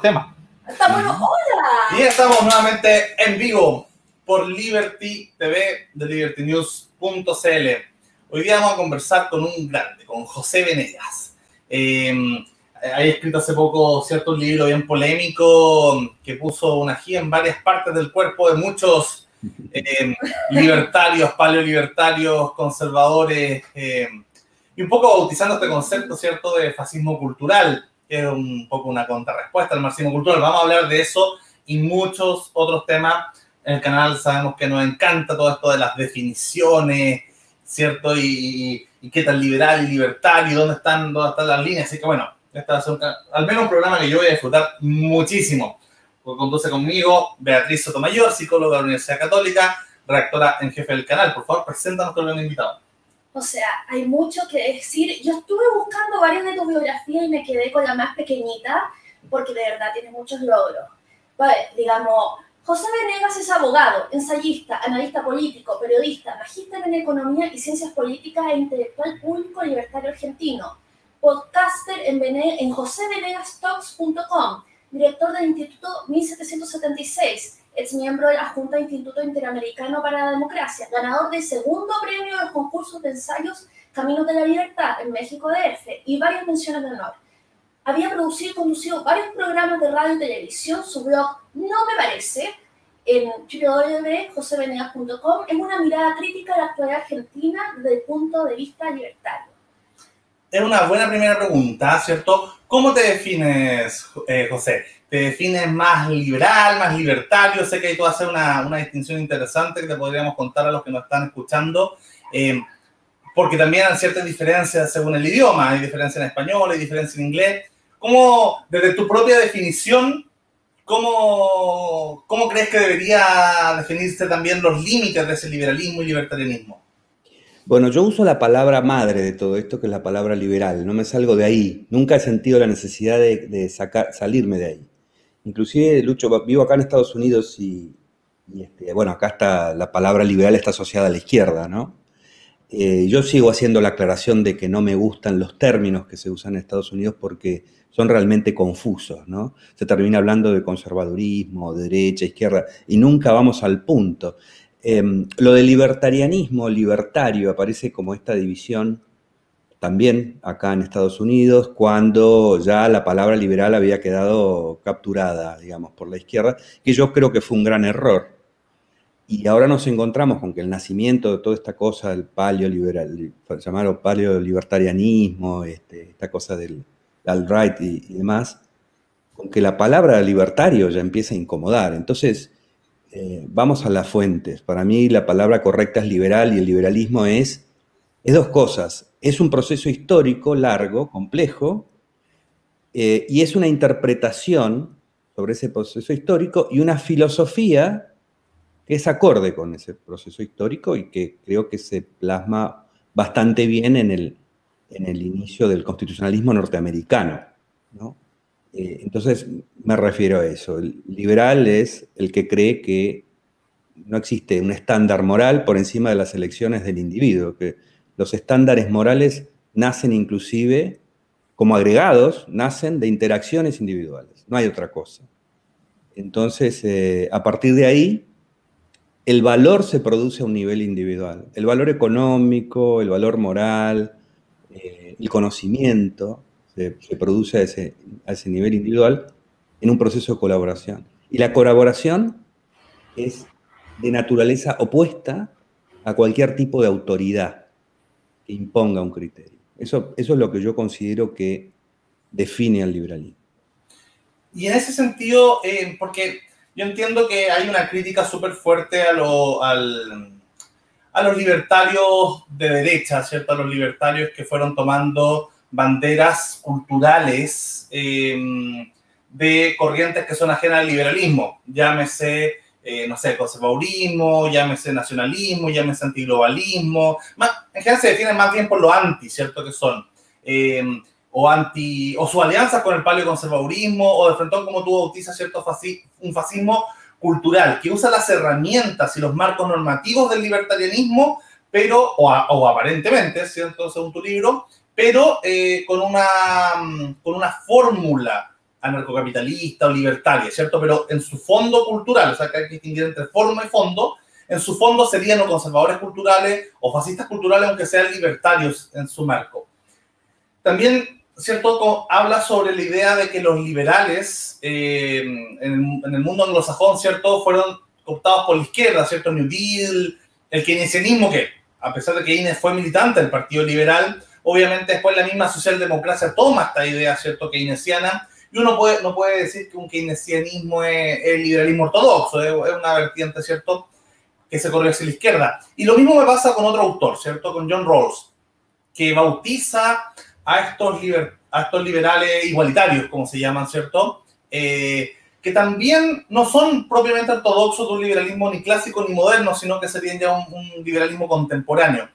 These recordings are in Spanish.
tema. Estamos, hola. Y estamos nuevamente en vivo por Liberty TV de libertynews.cl. Hoy día vamos a conversar con un grande, con José Venegas. Eh, ha escrito hace poco cierto libro bien polémico que puso una gira en varias partes del cuerpo de muchos eh, libertarios, paleolibertarios, conservadores, eh, y un poco bautizando este concepto, ¿cierto?, de fascismo cultural que es un poco una contrarrespuesta al marxismo cultural. Vamos a hablar de eso y muchos otros temas. En el canal sabemos que nos encanta todo esto de las definiciones, ¿cierto? Y, qué tan liberal y libertario, dónde están, dónde están las líneas. Así que bueno, este va a ser al menos un programa que yo voy a disfrutar muchísimo. Conduce conmigo Beatriz Sotomayor, psicóloga de la Universidad Católica, redactora en jefe del canal. Por favor, preséntanos con el invitado. O sea, hay mucho que decir. Yo estuve buscando varias de tu biografía y me quedé con la más pequeñita porque de verdad tiene muchos logros. Pues, digamos, José Venegas es abogado, ensayista, analista político, periodista, magíster en economía y ciencias políticas e intelectual público libertario argentino. Podcaster en, en josevenegastalks.com, director del Instituto 1776 es miembro de la Junta del Instituto Interamericano para la Democracia, ganador del segundo premio de los concursos de ensayos Caminos de la Libertad en México DF y varias menciones de honor. Había producido y conducido varios programas de radio y televisión. Su blog No Me Parece en www.josevenegas.com es una mirada crítica de la actualidad argentina desde el punto de vista libertario. Es una buena primera pregunta, ¿cierto? ¿Cómo te defines, eh, José? Te defines más liberal, más libertario. Sé que hay que hacer una, una, distinción interesante que te podríamos contar a los que nos están escuchando, eh, porque también hay ciertas diferencias según el idioma. Hay diferencia en español, hay diferencia en inglés. ¿Cómo, desde tu propia definición, cómo, cómo crees que debería definirse también los límites de ese liberalismo y libertarianismo? Bueno, yo uso la palabra madre de todo esto, que es la palabra liberal. No me salgo de ahí. Nunca he sentido la necesidad de, de sacar, salirme de ahí. Inclusive, Lucho, vivo acá en Estados Unidos y, este, bueno, acá está la palabra liberal está asociada a la izquierda, ¿no? Eh, yo sigo haciendo la aclaración de que no me gustan los términos que se usan en Estados Unidos porque son realmente confusos, ¿no? Se termina hablando de conservadurismo, derecha, izquierda, y nunca vamos al punto. Em, lo de libertarianismo, libertario, aparece como esta división también acá en Estados Unidos, cuando ya la palabra liberal había quedado capturada, digamos, por la izquierda, que yo creo que fue un gran error. Y ahora nos encontramos con que el nacimiento de toda esta cosa del paleo liberal, llamarlo paleo libertarianismo, este, esta cosa del alt-right y, demás, con que la palabra libertario ya empieza a incomodar. Entonces, eh, vamos a las fuentes. Para mí la palabra correcta es liberal y el liberalismo es, es dos cosas es un proceso histórico largo, complejo, eh, y es una interpretación sobre ese proceso histórico y una filosofía que es acorde con ese proceso histórico y que creo que se plasma bastante bien en el, en el inicio del constitucionalismo norteamericano. Eh, entonces me refiero a eso. El liberal es el que cree que no existe un estándar moral por encima de las elecciones del individuo, que los estándares morales nacen inclusive como agregados, nacen de interacciones individuales, no hay otra cosa. Entonces, eh, a partir de ahí, el valor se produce a un nivel individual. El valor económico, el valor moral, eh, el conocimiento se, produce a ese, a ese nivel individual en un proceso de colaboración. Y la colaboración es de naturaleza opuesta a cualquier tipo de autoridad imponga un criterio. Eso, eso es lo que yo considero que define al liberalismo. Y en ese sentido, eh, porque yo entiendo que hay una crítica súper fuerte a, a los libertarios de derecha, ¿cierto? A los libertarios que fueron tomando banderas culturales eh, de corrientes que son ajenas al liberalismo. Llámese eh, no sé, conservadurismo, llámese nacionalismo, llámese antiglobalismo. en general se definen más bien por lo anti, ¿cierto? Que son. Eh, o anti, o su alianza con el paleoconservadurismo, o de frente como tú bautizas, ¿cierto? un fascismo cultural, que usa las herramientas y los marcos normativos del libertarianismo, pero, o, aparentemente, ¿cierto? Según tu libro, pero eh, con una, con una fórmula anarcocapitalista o libertaria, ¿cierto? Pero en su fondo cultural, o sea, que hay que distinguir entre forma y fondo, en su fondo serían o conservadores culturales o fascistas culturales, aunque sean libertarios en su marco. También, ¿cierto? Habla sobre la idea de que los liberales eh, en, el, mundo anglosajón, ¿cierto? Fueron optados por la izquierda, ¿cierto? New Deal, el keynesianismo, que a pesar de que Keynes fue militante del Partido Liberal, obviamente después la misma socialdemocracia toma esta idea, ¿cierto? Keynesiana, y uno puede, no puede decir que un keynesianismo es el liberalismo ortodoxo, es, una vertiente, ¿cierto? Que se corre hacia la izquierda. Y lo mismo me pasa con otro autor, ¿cierto? Con John Rawls, que bautiza a estos, a estos liberales igualitarios, como se llaman, ¿cierto? Eh, que también no son propiamente ortodoxos de un liberalismo ni clásico ni moderno, sino que serían ya un, liberalismo contemporáneo.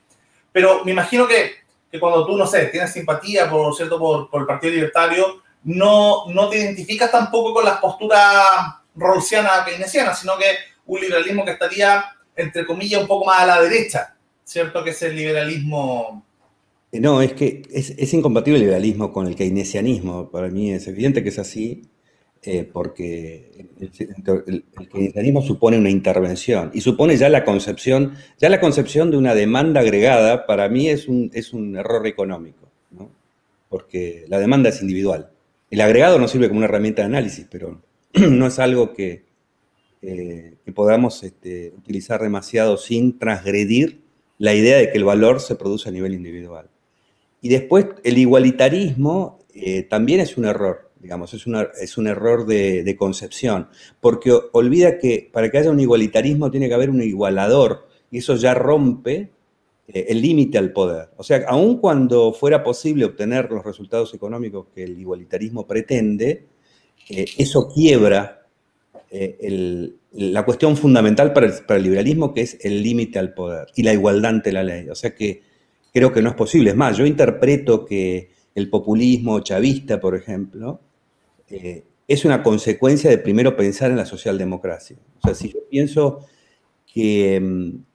Pero me imagino que, que, cuando tú, no sé, tienes simpatía, por cierto, por, por el Partido Libertario, no, no te identificas tampoco con las posturas rawlsianas keynesianas, sino que un liberalismo que estaría, entre comillas, un poco más a la derecha, ¿cierto? Que es el liberalismo... Eh, no, es que es, incompatible el liberalismo con el keynesianismo. Para mí es evidente que es así. Eh, porque el, keynesianismo supone una intervención y supone ya la concepción, ya la concepción de una demanda agregada para mí es un, es un error económico, ¿no? porque la demanda es individual. El agregado no sirve como una herramienta de análisis, pero no es algo que, que podamos este, utilizar demasiado sin transgredir la idea de que el valor se produce a nivel individual. Y después el igualitarismo eh, también es un error, digamos, es, un error de, concepción, porque olvida que para que haya un igualitarismo tiene que haber un igualador, y eso ya rompe eh, el límite al poder. O sea, aun cuando fuera posible obtener los resultados económicos que el igualitarismo pretende, eh, eso quiebra eh, la cuestión fundamental para el, liberalismo, que es el límite al poder y la igualdad ante la ley. O sea que creo que no es posible. Es más, yo interpreto que el populismo chavista, por ejemplo, es una consecuencia de primero pensar en la socialdemocracia. O sea, si yo pienso que mm,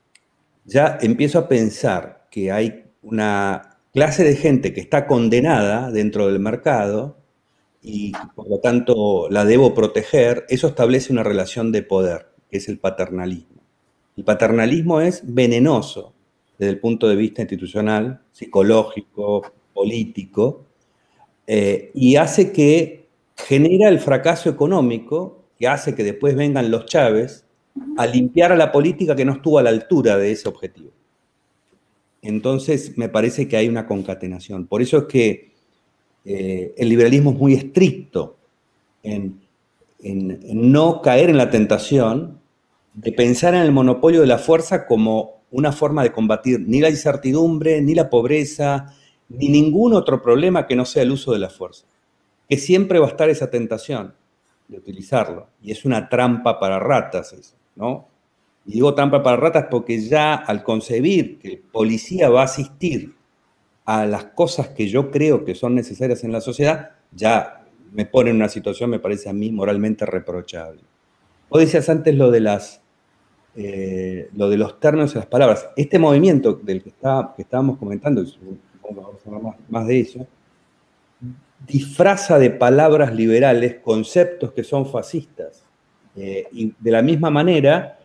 ya empiezo a pensar que hay una clase de gente que está condenada dentro del mercado y por lo tanto la debo proteger, eso establece una relación de poder, que es el paternalismo. El paternalismo es venenoso desde el punto de vista institucional, psicológico, político, eh, y hace que genera el fracaso económico, que hace que después vengan los Chávez a limpiar a la política que no estuvo a la altura de ese objetivo. Entonces, me parece que hay una concatenación. Por eso es que eh, el liberalismo es muy estricto en, no caer en la tentación de pensar en el monopolio de la fuerza como una forma de combatir ni la incertidumbre, ni la pobreza, ni ningún otro problema que no sea el uso de la fuerza. Que siempre va a estar esa tentación de utilizarlo. Y es una trampa para ratas eso. Y digo trampa para ratas porque ya al concebir que el policía va a asistir a las cosas que yo creo que son necesarias en la sociedad, ya me pone en una situación, me parece a mí, moralmente reprochable. Vos decías antes lo de, las, eh, lo de los términos y las palabras. Este movimiento del que, está, que estábamos comentando, vamos a hablar más de eso, disfraza de palabras liberales conceptos que son fascistas. Eh, y de la misma manera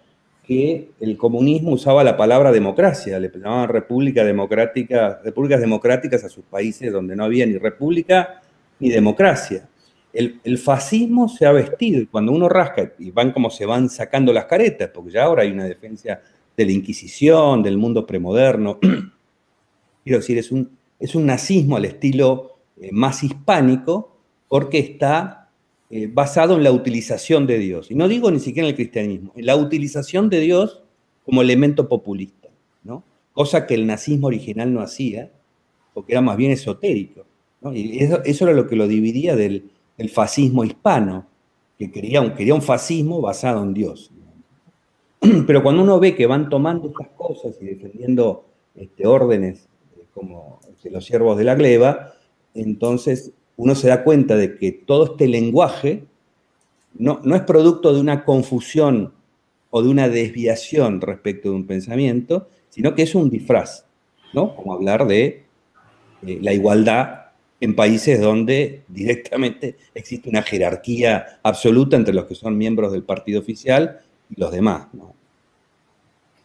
que el comunismo usaba la palabra democracia, le llamaban república democrática, repúblicas democráticas a sus países donde no había ni república ni democracia. El, fascismo se ha vestido cuando uno rasca y van como se van sacando las caretas, porque ya ahora hay una defensa de la Inquisición, del mundo premoderno. Quiero decir, es un, es un nazismo al estilo eh, más hispánico porque está eh, basado en la utilización de Dios. Y no digo ni siquiera en el cristianismo, en la utilización de Dios como elemento populista. Cosa que el nazismo original no hacía, porque era más bien esotérico. Y eso, era lo que lo dividía del, fascismo hispano, que quería un, quería un fascismo basado en Dios. Pero cuando uno ve que van tomando estas cosas y defendiendo este, órdenes eh, como los siervos de la gleba, entonces uno se da cuenta de que todo este lenguaje no, no es producto de una confusión o de una desviación respecto de un pensamiento, sino que es un disfraz, ¿no? Como hablar de eh, la igualdad en países donde directamente existe una jerarquía absoluta entre los que son miembros del partido oficial y los demás. ¿no?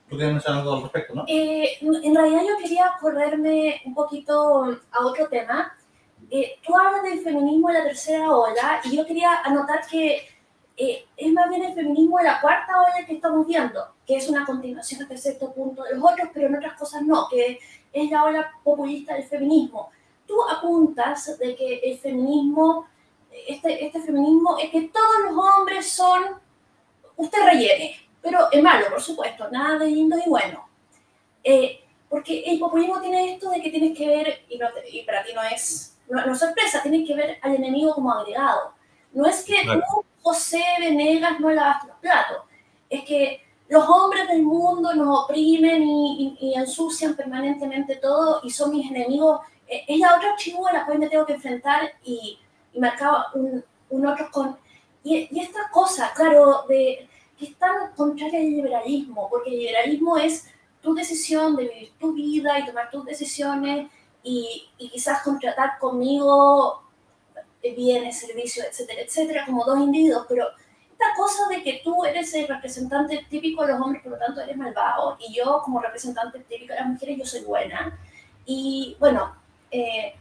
¿Tú quieres mencionar algo al respecto, no? Eh, en realidad yo quería correrme un poquito a otro tema. Eh, tú hablas del feminismo de la tercera ola y yo quería anotar que eh, es más bien el feminismo de la cuarta ola que estamos viendo, que es una continuación hasta cierto punto de los otros, pero en otras cosas no, que es la ola populista del feminismo. Tú apuntas de que el feminismo, este, este feminismo es que todos los hombres son, usted rellene, pero es malo, por supuesto, nada de lindo y bueno. Eh, porque el populismo tiene esto de que tienes que ver, y, y para ti no es, no, sorpresa, tienes que ver al enemigo como agregado. No es que tú, José Venegas, no lavas los platos, es que los hombres del mundo nos oprimen y, ensucian permanentemente todo y son mis enemigos. Eh, es la otra archivo a la cual me tengo que enfrentar y, y marcaba un, un otro con... Y, y esta cosa, claro, de que es tan contraria al liberalismo, porque el liberalismo es tu decisión de vivir tu vida y tomar tus decisiones y, y quizás contratar conmigo bienes, servicios, etcétera, etcétera, como dos individuos, pero esta cosa de que tú eres el representante típico de los hombres, por lo tanto eres malvado, y yo como representante típico de las mujeres, yo soy buena, y bueno, eh,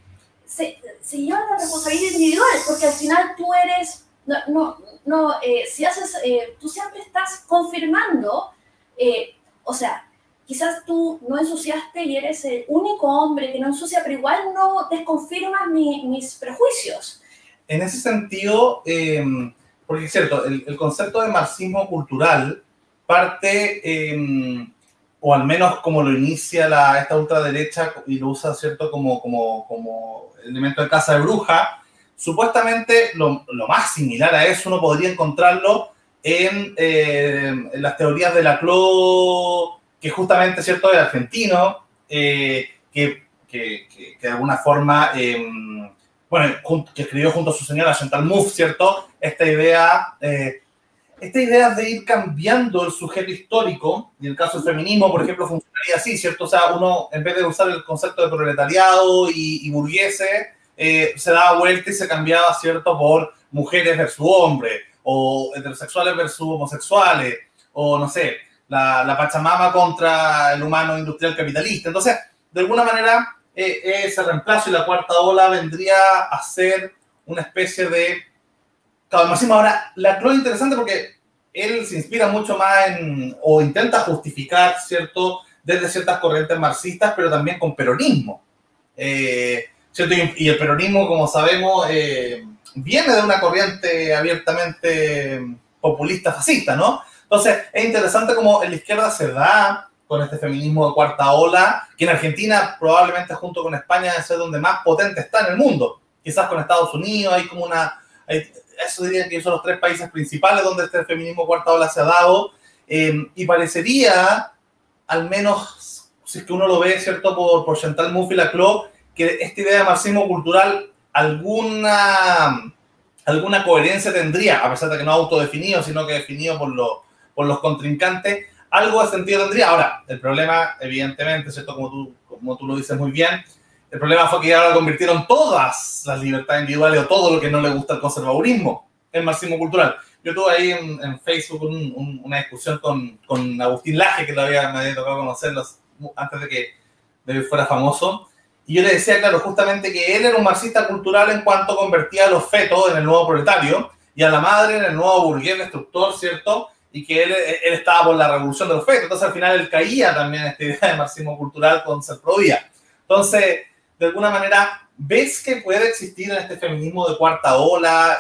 se, se lleva la responsabilidad individual, porque al final tú eres no, no, no eh, si haces, eh, tú siempre estás confirmando, eh, o sea, quizás tú no ensuciaste y eres el único hombre que no ensucia, pero igual no desconfirmas mis prejuicios. En ese sentido, em, porque es cierto, el, concepto de marxismo cultural parte, em, o al menos como lo inicia la, esta ultraderecha y lo usa, ¿cierto?, como, como, como elemento de casa de bruja, Supuestamente lo, más similar a eso uno podría encontrarlo en, eh, las teorías de la Clo, que justamente cierto es argentino, eh, que, que, de alguna forma, em, bueno, que escribió junto a su señora Chantal Mouffe, ¿cierto? Esta idea, eh, esta idea de ir cambiando el sujeto histórico, y en el caso del feminismo, por ejemplo, funcionaría así, ¿cierto? O sea, uno, en vez de usar el concepto de proletariado y, y eh, se daba vuelta y se cambiaba, ¿cierto?, por mujeres versus hombres, o heterosexuales versus homosexuales, o no sé, la, la Pachamama contra el humano industrial capitalista. Entonces, de alguna manera, eh, ese reemplazo y la cuarta ola vendría a ser una especie de... Claro, marxismo. Ahora, la Chloe es interesante porque él se inspira mucho más en, o intenta justificar, ¿cierto?, desde ciertas corrientes marxistas, pero también con peronismo. Eh, y, el peronismo, como sabemos, eh, viene de una corriente abiertamente populista fascista, ¿no? Entonces, es interesante cómo en la izquierda se da con este feminismo de cuarta ola, que en Argentina probablemente junto con España es donde más potente está en el mundo. Quizás con Estados Unidos hay como una... eso diría que son los tres países principales donde este feminismo cuarta ola se ha dado. Eh, y parecería, al menos si es que uno lo ve, ¿cierto? Por, por Chantal Mouffe y la Clo, que esta idea de marxismo cultural alguna, alguna coherencia tendría, a pesar de que no autodefinido, sino que definido por, los por los contrincantes, algo de sentido tendría. Ahora, el problema, evidentemente, ¿cierto? Como tú, como tú lo dices muy bien, el problema fue que ahora convirtieron todas las libertades individuales o todo lo que no le gusta al conservadurismo en marxismo cultural. Yo tuve ahí en, Facebook una discusión con, con, Agustín Laje, que todavía me había tocado conocerlo antes de que, de que fuera famoso, y yo le decía, claro, justamente que él era un marxista cultural en cuanto convertía a los fetos en el nuevo proletario y a la madre en el nuevo burgués destructor, ¿cierto? Y que él, él estaba por la revolución de los fetos. Entonces, al final, él caía también en esta idea de marxismo cultural con ser provía. Entonces, de alguna manera, ¿ves que puede existir en este feminismo de cuarta ola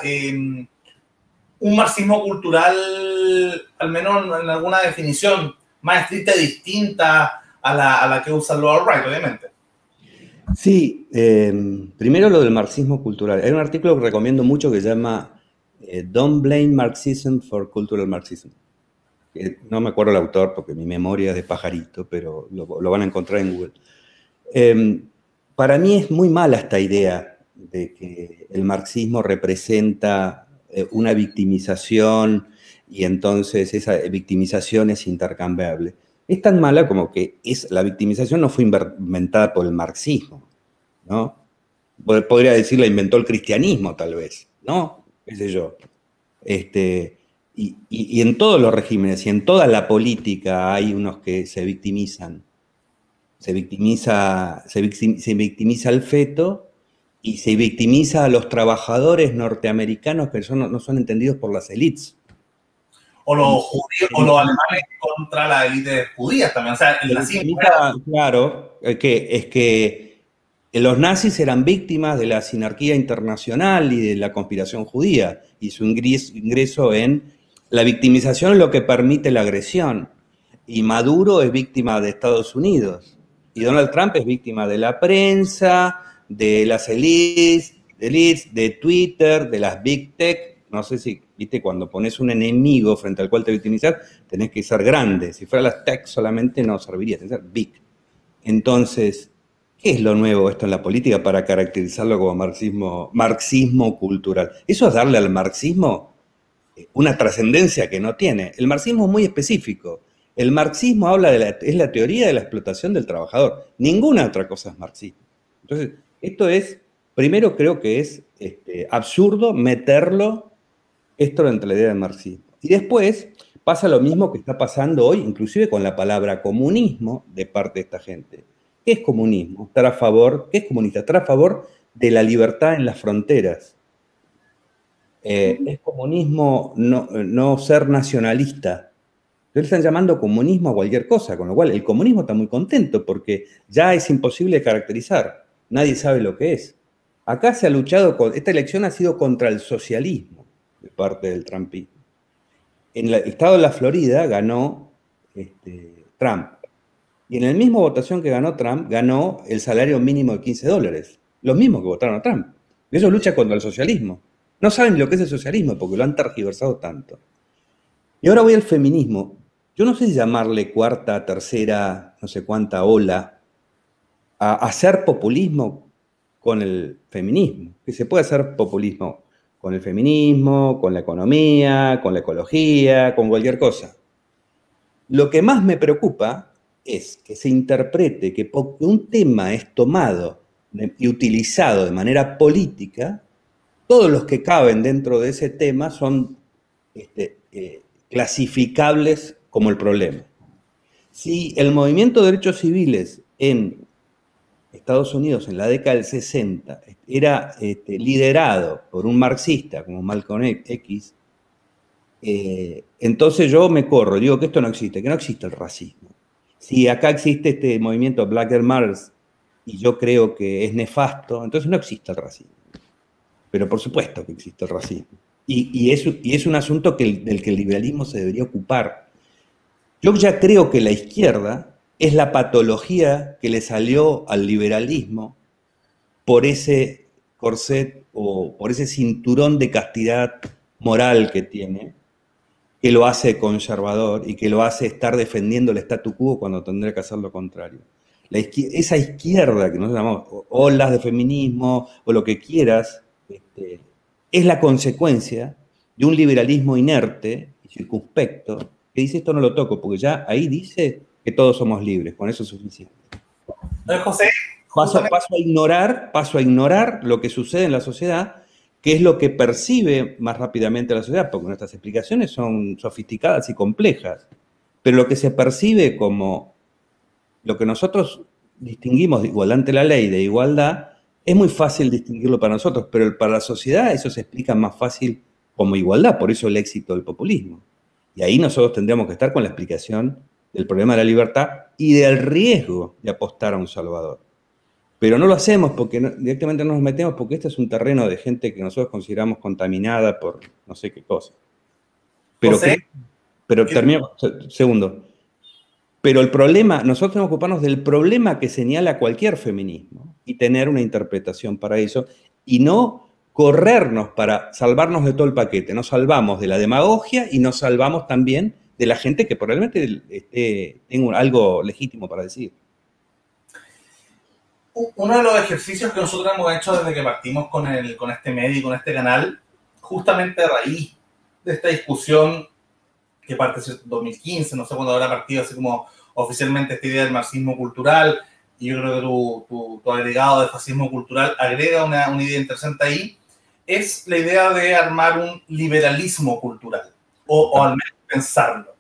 un marxismo cultural, al menos en alguna definición más estricta y distinta a la, a la que usa el alt-right, obviamente? Sí, em, primero lo del marxismo cultural. Hay un artículo que recomiendo mucho que se llama eh, Don't Blame Marxism for Cultural Marxism. no me acuerdo el autor porque mi memoria es de pajarito, pero lo, van a encontrar en Google. Em, para mí es muy mala esta idea de que el marxismo representa eh, una victimización y entonces esa victimización es intercambiable es tan mala como que es, la victimización no fue inventada por el marxismo, ¿no? podría decir la inventó el cristianismo tal vez, ¿no? ¿Qué sé yo? Este, y, en todos los regímenes y en toda la política hay unos que se victimizan. Se victimiza, se, victimiza al feto y se victimiza a los trabajadores norteamericanos que no son entendidos por las élites. O los judíos, o los alemanes contra la élite judía también. O sea, el nazismo. Claro, es que, es que los nazis eran víctimas de la sinarquía internacional y de la conspiración judía y su ingreso en la victimización es lo que permite la agresión. Y Maduro es víctima de Estados Unidos. Y Donald Trump es víctima de la prensa, de las elites, de Twitter, de las big tech. No sé si, viste, cuando pones un enemigo frente al cual te victimizas, tenés que ser grande. Si fuera las tech solamente no serviría, tenés que ser big. Entonces, ¿qué es lo nuevo esto en la política para caracterizarlo como marxismo, marxismo cultural? Eso es darle al marxismo una trascendencia que no tiene. El marxismo es muy específico. El marxismo habla de la, es la teoría de la explotación del trabajador. Ninguna otra cosa es marxismo. Entonces, esto es, primero creo que es este, absurdo meterlo esto entre la idea del marxismo. Y después pasa lo mismo que está pasando hoy, inclusive con la palabra comunismo de parte de esta gente. ¿Qué es comunismo? Estar a favor, ¿qué es comunista? Estar a favor de la libertad en las fronteras, eh, es comunismo no, ser nacionalista. Le están llamando comunismo a cualquier cosa, con lo cual el comunismo está muy contento porque ya es imposible caracterizar. Nadie sabe lo que es. Acá se ha luchado, con, esta elección ha sido contra el socialismo de parte del trumpismo. En el estado de la Florida ganó este, Trump. Y en la misma votación que ganó Trump, ganó el salario mínimo de 15 dólares. Los mismos que votaron a Trump. Y eso lucha contra el socialismo. No saben lo que es el socialismo porque lo han tergiversado tanto. Y ahora voy al feminismo. Yo no sé si llamarle cuarta, tercera, no sé cuánta ola a hacer populismo con el feminismo. Que se puede hacer populismo con el feminismo, con la economía, con la ecología, con cualquier cosa. Lo que más me preocupa es que se interprete que porque un tema es tomado y utilizado de manera política, todos los que caben dentro de ese tema son este, eh, clasificables como el problema. Si el movimiento de derechos civiles en Estados Unidos en la década del 60 era este, liderado por un marxista como Malcolm X, eh, entonces yo me corro, digo que esto no existe, que no existe el racismo. Si acá existe este movimiento Black Lives Matter y yo creo que es nefasto, entonces no existe el racismo. Pero por supuesto que existe el racismo. Y, es, y es, un asunto del que el liberalismo se debería ocupar. Yo ya creo que la izquierda es la patología que le salió al liberalismo por ese corset o por ese cinturón de castidad moral que tiene, que lo hace conservador y que lo hace estar defendiendo el statu quo cuando tendría que hacer lo contrario. esa izquierda que nos llamamos olas de feminismo o lo que quieras, este, es la consecuencia de un liberalismo inerte y circunspecto que dice esto no lo toco, porque ya ahí dice que todos somos libres, con eso es suficiente. José, paso, paso, a ignorar, paso a ignorar lo que sucede en la sociedad, que es lo que percibe más rápidamente la sociedad, porque nuestras explicaciones son sofisticadas y complejas, pero lo que se percibe como lo que nosotros distinguimos de igualdad ante la ley, de igualdad, es muy fácil distinguirlo para nosotros, pero para la sociedad eso se explica más fácil como igualdad, por eso el éxito del populismo. Y ahí nosotros tendríamos que estar con la explicación del problema de la libertad y del riesgo de apostar a un salvador. Pero no lo hacemos porque directamente no nos metemos porque este es un terreno de gente que nosotros consideramos contaminada por no sé qué cosa. Pero, pero termino, segundo, pero el problema, nosotros tenemos que ocuparnos del problema que señala cualquier feminismo y tener una interpretación para eso y no corrernos para salvarnos de todo el paquete. Nos salvamos de la demagogia y nos salvamos también de la gente que probablemente esté, tenga algo legítimo para decir. Uno de los ejercicios que nosotros hemos hecho desde que partimos con, el, con este medio y con este canal, justamente a raíz de esta discusión que parte en 2015, no sé cuándo habrá partido así como oficialmente esta idea del marxismo cultural, y yo creo que tu, tu, tu agregado de fascismo cultural agrega una, una idea interesante ahí, es la idea de armar un liberalismo cultural, o, o al menos pensarlo.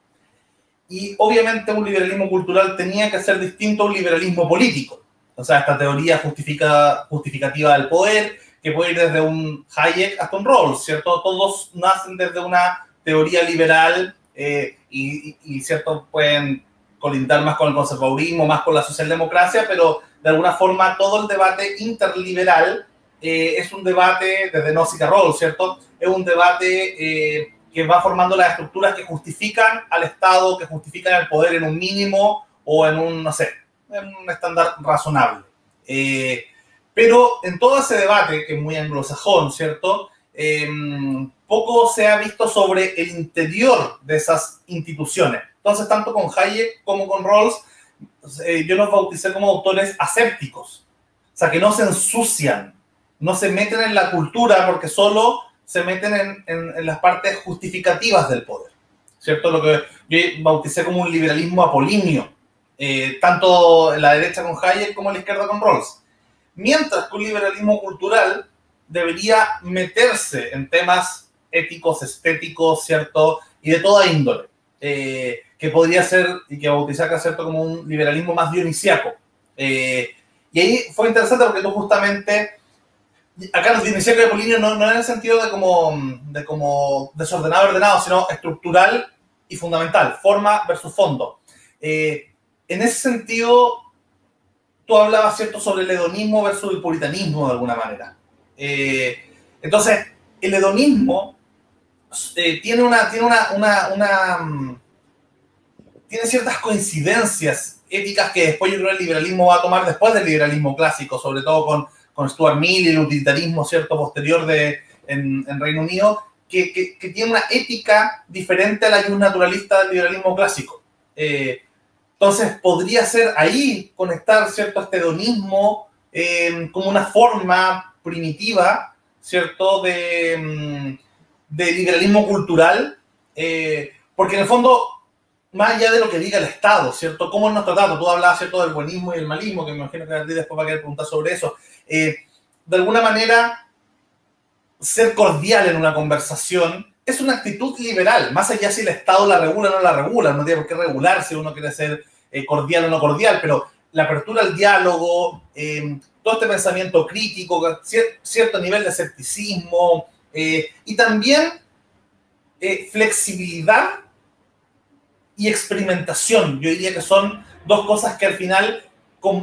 Y obviamente un liberalismo cultural tenía que ser distinto a un liberalismo político. O sea, esta teoría justifica, justificativa del poder, que puede ir desde un Hayek hasta un Rawls, ¿cierto? Todos nacen desde una teoría liberal eh, y, y, ¿cierto? Pueden colindar más con el conservadurismo, más con la socialdemocracia, pero de alguna forma todo el debate interliberal eh, es un debate desde Nozick a Rawls, ¿cierto? Es un debate eh, que va formando las estructuras que justifican al Estado, que justifican el poder en un mínimo o en un, no sé, un estándar razonable. Eh, pero en todo ese debate, que es muy anglosajón, ¿cierto? Eh, poco se ha visto sobre el interior de esas instituciones. Entonces, tanto con Hayek como con Rawls, eh, yo los bauticé como autores asépticos. O sea, que no se ensucian, no se meten en la cultura porque solo se meten en, en, en las partes justificativas del poder. ¿Cierto? Lo que yo bauticé como un liberalismo apolíneo eh, tanto la derecha con Hayek como la izquierda con Rawls. Mientras que un liberalismo cultural debería meterse en temas éticos, estéticos, ¿cierto? Y de toda índole, eh, que podría ser, y que bautizar, ¿cierto? Como un liberalismo más dionisiaco. Eh, y ahí fue interesante porque tú justamente, acá los dionisiacos de Polinio no, no en el sentido de como, de como desordenado, ordenado, sino estructural y fundamental, forma versus fondo. Eh, en ese sentido, tú hablabas, ¿cierto?, sobre el hedonismo versus el puritanismo, de alguna manera. Eh, entonces, el hedonismo eh, tiene una, tiene una, um, tiene ciertas coincidencias éticas que después yo creo el liberalismo va a tomar después del liberalismo clásico, sobre todo con, con Stuart Mill y el utilitarismo, ¿cierto?, posterior de, en, en Reino Unido, que, que, que, tiene una ética diferente a la que un naturalista del liberalismo clásico. Eh, entonces, podría ser ahí conectar, ¿cierto?, este hedonismo eh, como una forma primitiva, ¿cierto?, de, mm, de liberalismo cultural, eh, porque en el fondo, más allá de lo que diga el Estado, ¿cierto?, ¿cómo nos tratamos? Tú hablabas, ¿cierto?, del buenismo y el malismo, que me imagino que después va a querer preguntar sobre eso. Eh, de alguna manera, ser cordial en una conversación es una actitud liberal, más allá si el Estado la regula o no la regula, no tiene por qué regular si uno quiere ser eh, cordial o no cordial, pero la apertura al diálogo, eh, todo este pensamiento crítico, cier cierto nivel de escepticismo eh, y también eh, flexibilidad y experimentación. Yo diría que son dos cosas que al final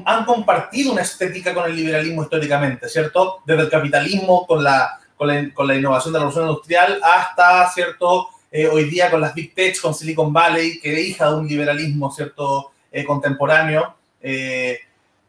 han compartido una estética con el liberalismo históricamente, ¿cierto? Desde el capitalismo con la con la, con la innovación de la revolución industrial hasta, ¿cierto? Eh, hoy día con las Big Tech, con Silicon Valley, que es hija de un liberalismo, ¿cierto? Eh, contemporáneo. Eh,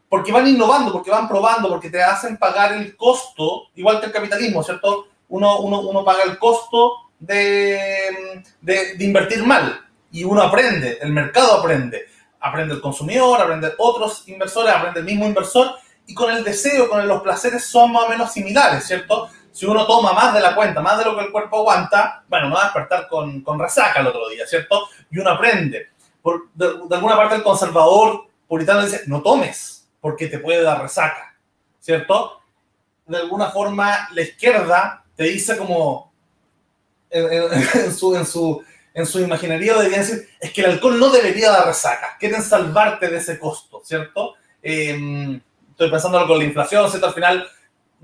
porque van innovando, porque van probando, porque te hacen pagar el costo, igual que el capitalismo, ¿cierto? Uno, uno, uno paga el costo de, de, de invertir mal y uno aprende, el mercado aprende. Aprende el consumidor, aprende otros inversores, aprende el mismo inversor y con el deseo, con los placeres son más o menos similares, ¿cierto? Si uno toma más de la cuenta, más de lo que el cuerpo aguanta, bueno, no va a despertar con, con resaca el otro día, ¿cierto? Y uno aprende. Por, de, de, alguna parte el conservador puritano dice, no tomes, porque te puede dar resaca, ¿cierto? De alguna forma la izquierda te dice como, en, su, en, su, en su imaginario debería decir, es que el alcohol no debería dar resaca, quieren salvarte de ese costo, ¿cierto? Eh, estoy pensando con la inflación, ¿cierto? Al final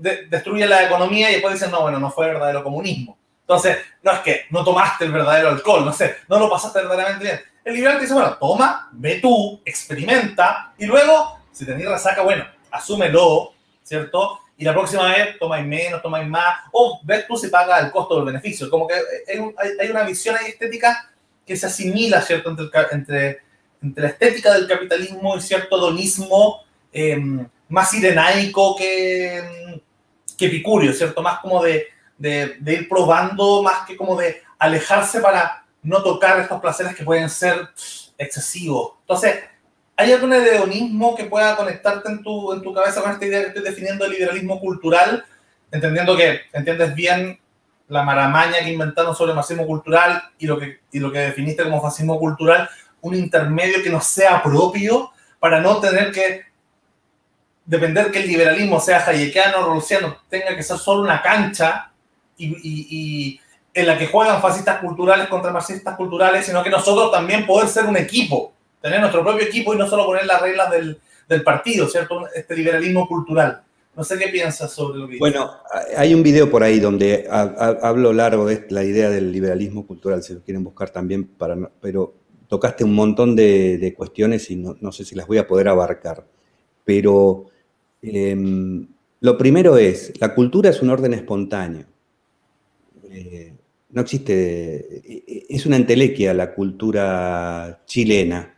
de, destruye la economía y después dicen, no, bueno, no fue verdadero comunismo. Entonces, no es que no tomaste el verdadero alcohol, no sé, no lo pasaste verdaderamente bien. El liberal te dice, bueno, toma, ve tú, experimenta, y luego, si tenés resaca, bueno, asúmelo, ¿cierto? Y la próxima vez tomáis menos, tomáis más, o ves tú si paga el costo del beneficio. Como que hay, un, hay, hay una visión estética que se asimila, ¿cierto?, entre, entre, entre la estética del capitalismo y cierto donismo eh, más sirenaico que, que epicurio, ¿cierto? Más como de, de, ir probando, más que como de alejarse para no tocar estos placeres que pueden ser excesivos. Entonces, ¿hay algún hedonismo que pueda conectarte en tu, en tu cabeza con esta idea que estoy definiendo de liberalismo cultural? Entendiendo que entiendes bien la maramaña que inventaron sobre el marxismo cultural y lo, que, y lo que definiste como fascismo cultural, un intermedio que no sea propio para no tener que depender que el liberalismo sea hayekiano, rusiano, tenga que ser solo una cancha y, en la que juegan fascistas culturales contra marxistas culturales, sino que nosotros también poder ser un equipo, tener nuestro propio equipo y no solo poner las reglas del, partido, ¿cierto? Este liberalismo cultural. No sé qué piensas sobre lo que Bueno, hay un video por ahí donde hablo largo de la idea del liberalismo cultural, si lo quieren buscar también, para, pero tocaste un montón de, cuestiones y no, sé si las voy a poder abarcar. Pero em, lo primero es, la cultura es un orden espontáneo. Eh, no existe, e, es una entelequia la cultura chilena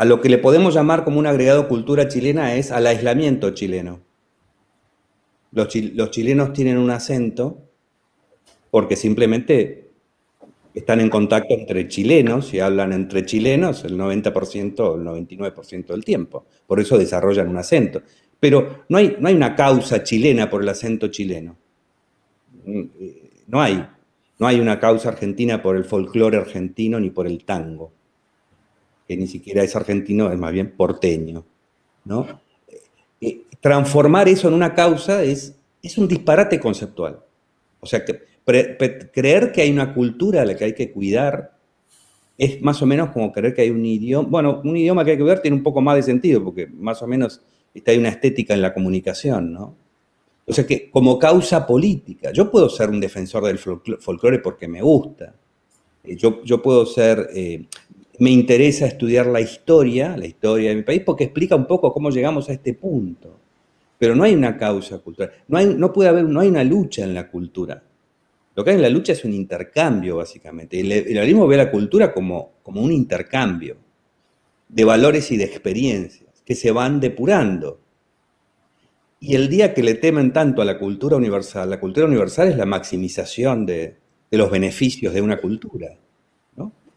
a lo que le podemos llamar como un agregado cultura chilena es al aislamiento chileno. Los, chilenos tienen un acento porque simplemente están en contacto entre chilenos y hablan entre chilenos el 90% o el 99% del tiempo. Por eso desarrollan un acento. Pero no hay, no hay una causa chilena por el acento chileno. No hay. No hay una causa argentina por el folclore argentino ni por el tango que ni siquiera es argentino, es más bien porteño. ¿no? Eh, transformar eso en una causa es, es un disparate conceptual. O sea, que, creer que hay una cultura a la que hay que cuidar es más o menos como creer que hay un idioma, bueno, un idioma que hay que cuidar tiene un poco más de sentido, porque más o menos está, hay una estética en la comunicación, ¿no? O sea que como causa política, yo puedo ser un defensor del folclore porque me gusta, eh, yo, yo puedo ser, me interesa estudiar la historia, la historia de mi país, porque explica un poco cómo llegamos a este punto. Pero no hay una causa cultural, no, hay, no puede haber, no hay una lucha en la cultura. Lo que hay en la lucha es un intercambio, básicamente. El liberalismo ve la cultura como, como un intercambio de valores y de experiencias que se van depurando. Y el día que le temen tanto a la cultura universal, la cultura universal es la maximización de, de los beneficios de una cultura.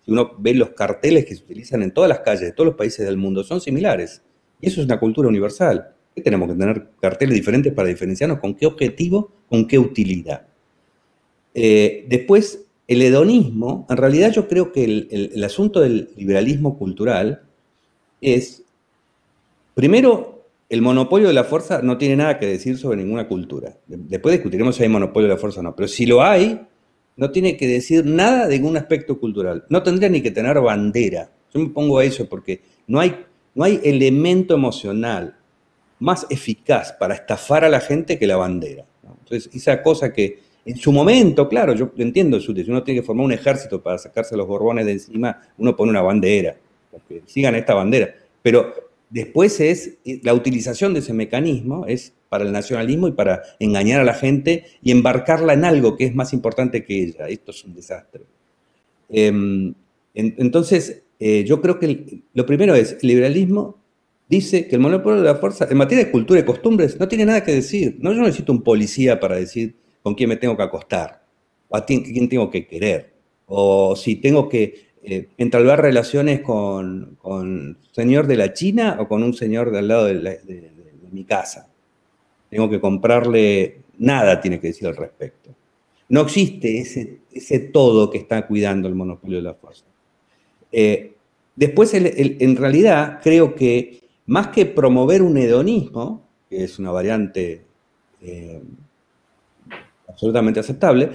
Si uno ve los carteles que se utilizan en todas las calles de todos los países del mundo, son similares. Y eso es una cultura universal. ¿Qué tenemos que tener carteles diferentes para diferenciarnos? ¿Con qué objetivo? ¿Con qué utilidad? Eh, después, el hedonismo, en realidad yo creo que el, asunto del liberalismo cultural es, primero, el monopolio de la fuerza no tiene nada que decir sobre ninguna cultura. Después discutiremos si hay monopolio de la fuerza o no, pero si lo hay, no tiene que decir nada de ningún aspecto cultural. No tendría ni que tener bandera. Yo me pongo a eso porque no hay, no hay elemento emocional más eficaz para estafar a la gente que la bandera. Entonces, esa cosa que en su momento, claro, yo entiendo, si uno tiene que formar un ejército para sacarse los borbones de encima, uno pone una bandera, que sigan esta bandera. Pero después es, la utilización de ese mecanismo es para el nacionalismo y para engañar a la gente y embarcarla en algo que es más importante que ella. Esto es un desastre. Em, entonces, eh, yo creo que lo primero es, el liberalismo dice que el monopolio de la fuerza, en materia de cultura y costumbres, no tiene nada que decir. No, yo no necesito un policía para decir con quién me tengo que acostar, o a quién, tengo que querer, o si tengo que eh, entablar relaciones con, con, señor de la China o con un señor de al lado de mi casa tengo que comprarle, nada tiene que decir al respecto. No existe ese, ese todo que está cuidando el monopolio de la fuerza. Eh, después, en realidad, creo que más que promover un hedonismo, que es una variante eh, absolutamente aceptable,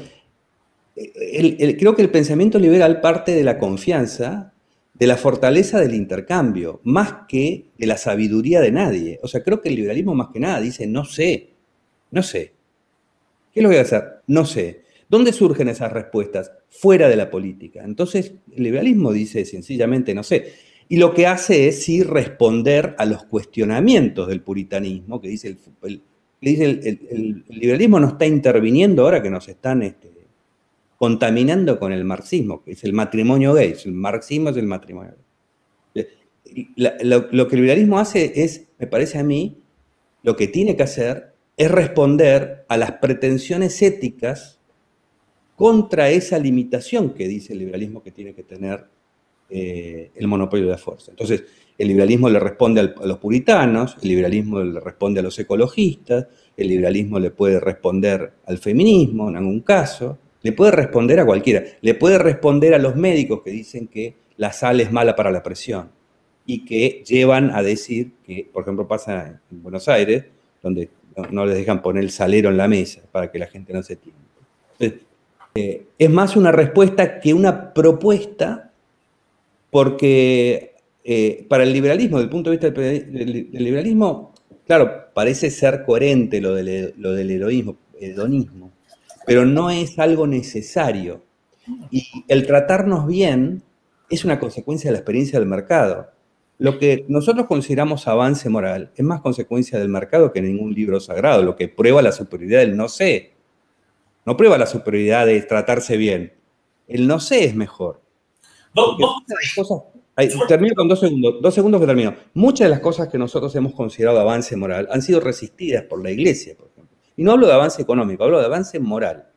creo que el pensamiento liberal parte de la confianza de la fortaleza del intercambio, más que de la sabiduría de nadie. O sea, creo que el liberalismo más que nada dice, no sé, no sé. ¿Qué lo voy a hacer? No sé. ¿Dónde surgen esas respuestas? Fuera de la política. Entonces, el liberalismo dice sencillamente, no sé. Y lo que hace es sí responder a los cuestionamientos del puritanismo, que dice el, dice el, liberalismo no está interviniendo ahora que nos están este, contaminando con el marxismo, que es el matrimonio gay. El marxismo es el matrimonio gay. lo, que el liberalismo hace es, me parece a mí, lo que tiene que hacer es responder a las pretensiones éticas contra esa limitación que dice el liberalismo que tiene que tener eh, el monopolio de la fuerza. Entonces, el liberalismo le responde a los puritanos, el liberalismo le responde a los ecologistas, el liberalismo le puede responder al feminismo en algún caso, le puede responder a cualquiera. Le puede responder a los médicos que dicen que la sal es mala para la presión. y que llevan a decir que, por ejemplo, pasa en Buenos Aires, donde no, les dejan poner el salero en la mesa para que la gente no se tiente. Eh, es más una respuesta que una propuesta, porque eh, para el liberalismo, desde el punto de vista del, liberalismo, claro, parece ser coherente lo del, heroísmo, hedonismo, pero no es algo necesario. Y el tratarnos bien es una consecuencia de la experiencia del mercado. Lo que nosotros consideramos avance moral es más consecuencia del mercado que ningún libro sagrado, lo que prueba la superioridad del no sé. No prueba la superioridad de tratarse bien. El no sé es mejor. Termino con dos segundos, dos segundos que termino. Muchas de las cosas que nosotros hemos considerado avance moral han sido resistidas por la iglesia, por ejemplo. Y no hablo de avance económico, hablo de avance moral.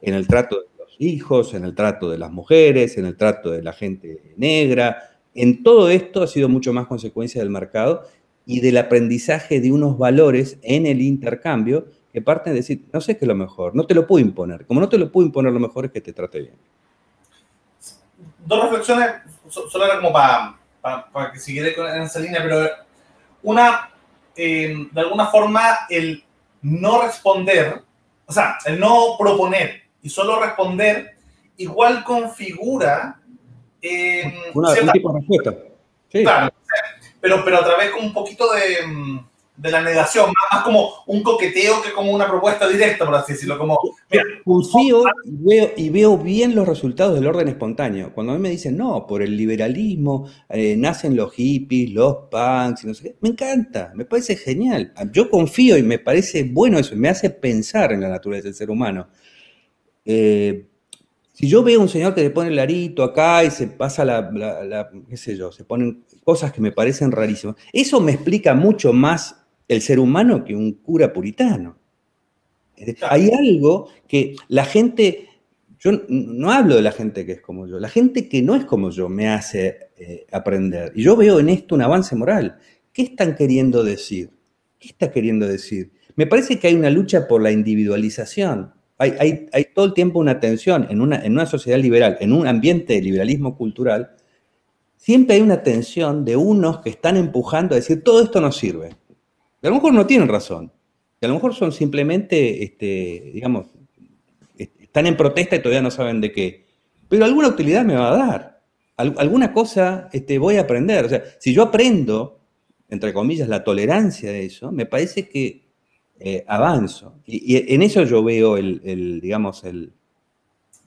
En el trato de los hijos, en el trato de las mujeres, en el trato de la gente negra, en todo esto ha sido mucho más consecuencia del mercado y del aprendizaje de unos valores en el intercambio que parten de decir, no sé qué es lo mejor, no te lo puedo imponer. Como no te lo puedo imponer, lo mejor es que te trate bien. Dos reflexiones, solo era como para, para, que siguiera en esa línea, pero una, eh, de alguna forma, el no responder, o sea, el no proponer y solo responder, igual configura eh, Una, un tipo de respuesta. Claro, pero, pero a través como un poquito de, mm, de, la negación, más como un coqueteo que como una propuesta directa, por así decirlo. Como, Confío y veo, bien los resultados del orden espontáneo. Cuando a mí me dicen, no, por el liberalismo eh, nacen los hippies, los punks, y no sé qué, me encanta, me parece genial. Yo confío y me parece bueno eso, me hace pensar en la naturaleza del ser humano. Eh, si yo veo a un señor que le pone el arito acá y se pasa la, qué sé yo, se ponen cosas que me parecen rarísimas, eso me explica mucho más el ser humano que un cura puritano. Hay algo que la gente, yo no hablo de la gente que es como yo, la gente que no es como yo me hace eh, aprender. Y yo veo en esto un avance moral. ¿Qué están queriendo decir? ¿Qué está queriendo decir? Me parece que hay una lucha por la individualización hay, todo el tiempo una tensión en una, en una sociedad liberal, en un ambiente de liberalismo cultural, siempre hay una tensión de unos que están empujando a decir, todo esto no sirve. A lo mejor no tienen razón. a lo mejor son simplemente, este, digamos, están en protesta y todavía no saben de qué. Pero alguna utilidad me va a dar. alguna cosa este, voy a aprender. O sea, si yo aprendo, entre comillas, la tolerancia de eso, me parece que eh, avanzo. Y, en eso yo veo el, digamos, el,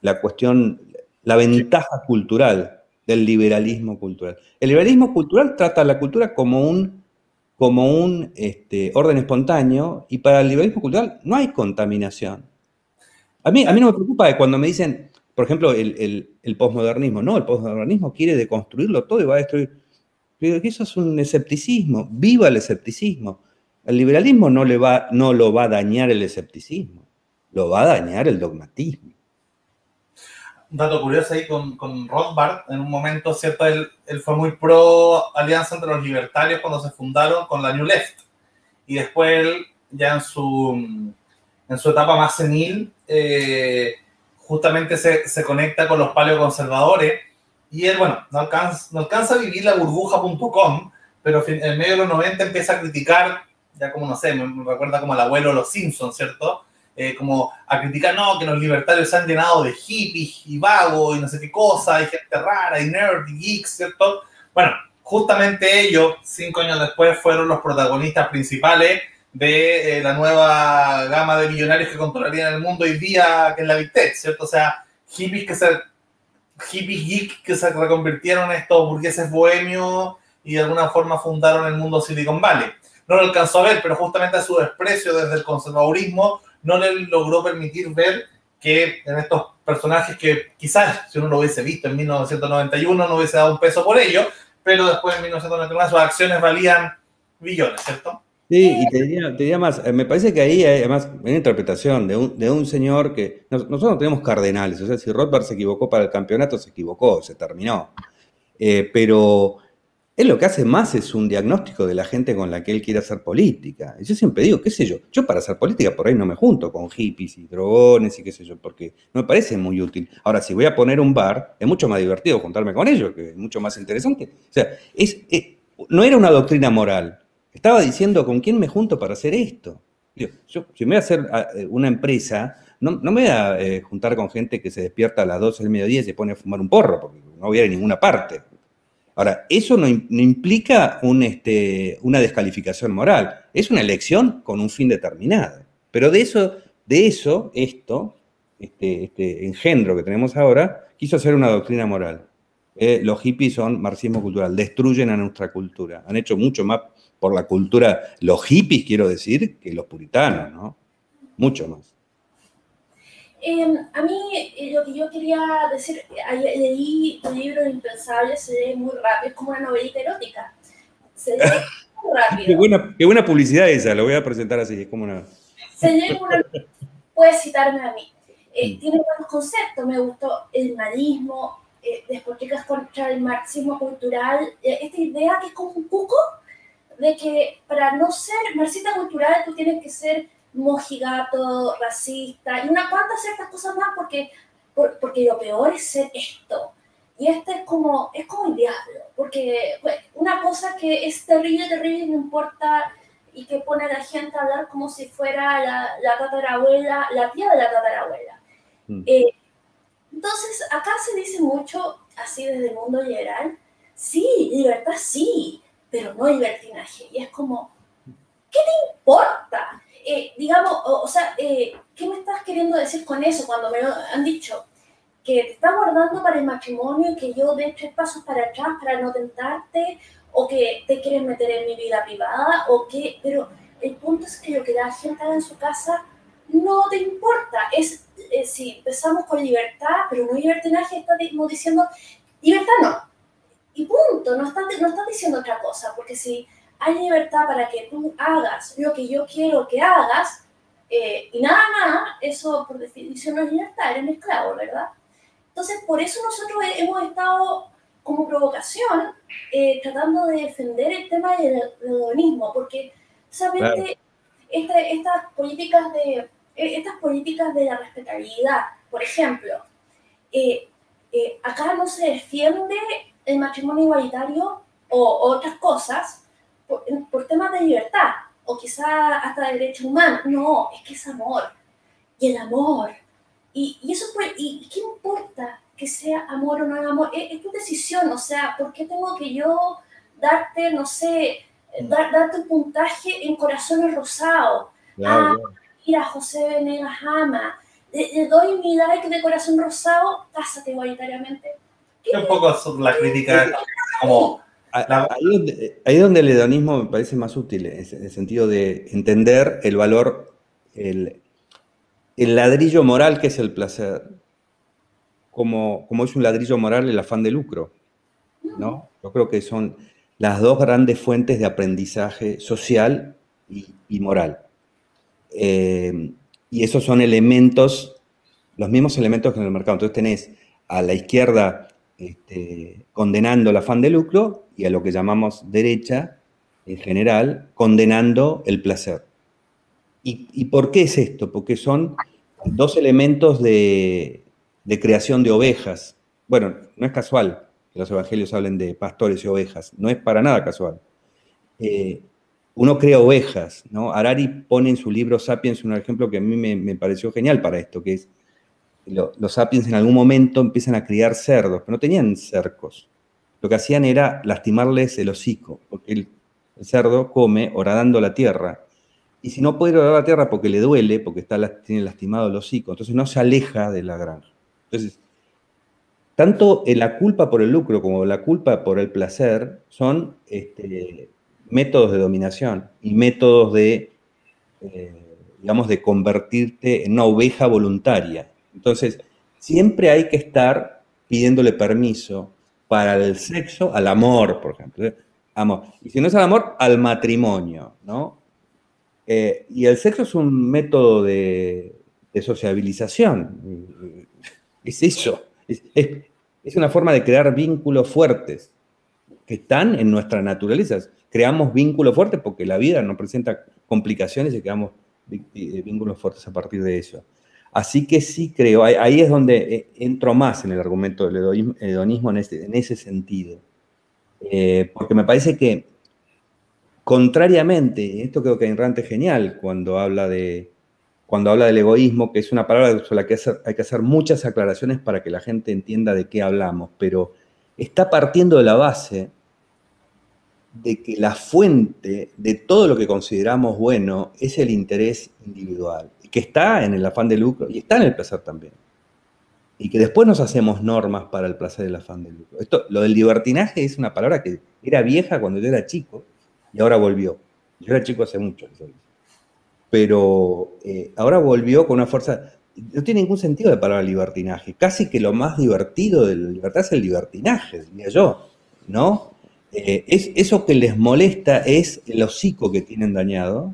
la cuestión, la ventaja cultural del liberalismo cultural. El liberalismo cultural trata a la cultura como un, como un este, orden espontáneo y para el liberalismo cultural no hay contaminación. A mí, a mí no me preocupa cuando me dicen, por ejemplo, el, el, el posmodernismo, no, el posmodernismo quiere deconstruirlo todo y va a destruir. Pero eso es un escepticismo, viva el escepticismo. El liberalismo no, le va, no lo va a dañar el escepticismo, lo va a dañar el dogmatismo. Un dato curioso ahí con, con Rothbard, en un momento, ¿cierto? Él, él, fue muy pro alianza entre los libertarios cuando se fundaron con la New Left. Y después él, ya en su, en su etapa más senil, eh, justamente se, se, conecta con los paleoconservadores. Y él, bueno, no alcanza, no alcanza a vivir la burbuja.com, pero en medio de los 90 empieza a criticar ya como no sé, me, recuerda como al abuelo de los Simpsons, ¿cierto? Eh, como a criticar, no, que los libertarios se han llenado de hippies y vagos y no sé qué cosa, y gente rara, y nerd, y geeks, ¿cierto? Bueno, justamente ellos, cinco años después, fueron los protagonistas principales de eh, la nueva gama de millonarios que controlarían el mundo hoy día, que es la Big Tech, ¿cierto? O sea, hippies que se hippies geeks que se reconvirtieron en estos burgueses bohemios y de alguna forma fundaron el mundo Silicon Valley no lo alcanzó a ver, pero justamente a su desprecio desde el conservadurismo no le logró permitir ver que en estos personajes que quizás si uno lo hubiese visto en 1991 no hubiese dado un peso por ello, pero después en 1991 sus acciones valían billones, ¿cierto? Sí, y te diría, más, eh, me parece que ahí hay además una interpretación de un, de un señor que nosotros no tenemos cardenales, o sea, si Rothbard se equivocó para el campeonato, se equivocó, se terminó. Eh, pero él lo que hace más es un diagnóstico de la gente con la que él quiere hacer política. Y yo siempre digo, qué sé yo, yo para hacer política por ahí no me junto con hippies y drogones y qué sé yo, porque no me parece muy útil. Ahora, si voy a poner un bar, es mucho más divertido juntarme con ellos, que es mucho más interesante. O sea, es, no era una doctrina moral. Estaba diciendo con quién me junto para hacer esto. Yo, si me voy a hacer ah, eh, una empresa, no, me voy a eh, juntar con gente que se despierta a las 12 del mediodía y se pone a fumar un porro, porque no voy a ir a ninguna parte. Ahora, eso no, implica este, una descalificación moral, es una elección con un fin determinado. Pero de eso, de eso esto, este, este engendro que tenemos ahora, quiso hacer una doctrina moral. Eh, los hippies son marxismo cultural, destruyen a nuestra cultura. Han hecho mucho más por la cultura, los hippies, quiero decir, que los puritanos, ¿no? Mucho más. Em, a mí eh, lo que yo quería decir, leí un libro impensable, se lee muy rápido, es como una novelita erótica. Se lee muy rápido. qué, buena, qué buena publicidad esa, lo voy a presentar así, es como una... Se lee una... Puedes citarme a mí. Eh, mm. tiene buenos conceptos, me gustó el marismo, eh, despotricas contra el marxismo cultural, eh, esta idea que es como un poco de que para no ser marxista cultural tú tienes que ser mojigato, racista y una cuanta ciertas cosas más porque, porque lo peor es ser esto. Y este es como, es como el diablo, porque pues, una cosa que es terrible, terrible, no importa, y que pone a la gente a hablar como si fuera la, la tatarabuela, la tía de la tatarabuela. Mm. Eh, entonces, acá se dice mucho, así desde el mundo liberal, sí, libertad sí, pero no libertinaje. Y es como, ¿qué te importa? Eh, digamos, o, sea, eh, ¿qué me estás queriendo decir con eso cuando me han dicho que te estás guardando para el matrimonio y que yo dé tres pasos para atrás para no tentarte o que te quieres meter en mi vida privada o que, pero el punto es que lo que la gente haga en su casa no te importa. Es, eh, si empezamos con libertad, pero no libertinaje, estamos diciendo libertad no. Y punto, no estás, no estás diciendo otra cosa, porque si hay libertad para que tú hagas lo que yo quiero que hagas, eh, y nada más, eso por definición no es libertad, eres esclavo, ¿verdad? Entonces, por eso nosotros hemos estado como provocación eh, tratando de defender el tema del hedonismo, porque solamente estas políticas de eh, estas políticas de la respetabilidad, por ejemplo, acá no se defiende el matrimonio igualitario o otras cosas, por, temas de libertad o quizá hasta de derechos humanos. No, es que es amor. Y el amor. Y, y eso, pues, ¿y qué importa que sea amor o no amor? Es, tu decisión, o sea, ¿por qué tengo que yo darte, no sé, dar, darte un puntaje en corazones rosados? ah, mira, José Venegas ama. Le, doy mi like de corazón rosado, cásate igualitariamente. Un poco la crítica como Ahí, es donde el hedonismo me parece más útil, en el sentido de entender el valor, el, ladrillo moral que es el placer, como, como, es un ladrillo moral el afán de lucro. ¿no? Yo creo que son las dos grandes fuentes de aprendizaje social y, moral. Eh, y esos son elementos, los mismos elementos que en el mercado. Entonces tenés a la izquierda este, condenando el afán de lucro y a lo que llamamos derecha, en general, condenando el placer. ¿Y, por qué es esto? Porque son dos elementos de, creación de ovejas. Bueno, no es casual que los evangelios hablen de pastores y ovejas, no es para nada casual. Eh, uno crea ovejas, ¿no? Harari pone en su libro Sapiens un ejemplo que a mí me, pareció genial para esto, que es los sapiens en algún momento empiezan a criar cerdos, pero no tenían cercos lo que hacían era lastimarles el hocico, porque el, cerdo come horadando la tierra. Y si no puede horadar la tierra porque le duele, porque está, tiene lastimado el hocico, entonces no se aleja de la granja. Entonces, tanto la culpa por el lucro como la culpa por el placer son este, métodos de dominación y métodos de, eh, digamos, de convertirte en una oveja voluntaria. Entonces, siempre hay que estar pidiéndole permiso para el sexo, al amor, por ejemplo. Amor. Y si no es al amor, al matrimonio, ¿no? Eh, y el sexo es un método de, sociabilización. Es eso. Es, una forma de crear vínculos fuertes. que están en nuestra naturaleza. Creamos vínculos fuertes porque la vida nos presenta complicaciones y creamos eh, vínculos fuertes a partir de eso. Así que sí creo, ahí es donde eh, entro más en el argumento del hedonismo en ese, sentido. Eh, porque me parece que, contrariamente, esto creo que Ayn es genial cuando habla, de, cuando habla del egoísmo, que es una palabra sobre la que hay que hacer muchas aclaraciones para que la gente entienda de qué hablamos, pero está partiendo de la base de que la fuente de todo lo que consideramos bueno es el interés individual que está en el afán de lucro y está en el placer también. Y que después nos hacemos normas para el placer del afán de lucro. Esto, lo del libertinaje es una palabra que era vieja cuando yo era chico y ahora volvió. Yo era chico hace mucho, pero eh, ahora volvió con una fuerza. No tiene ningún sentido la palabra libertinaje. Casi que lo más divertido de la libertad es el libertinaje, diría yo, ¿no? Eh, es, eso que les molesta es el hocico que tienen dañado,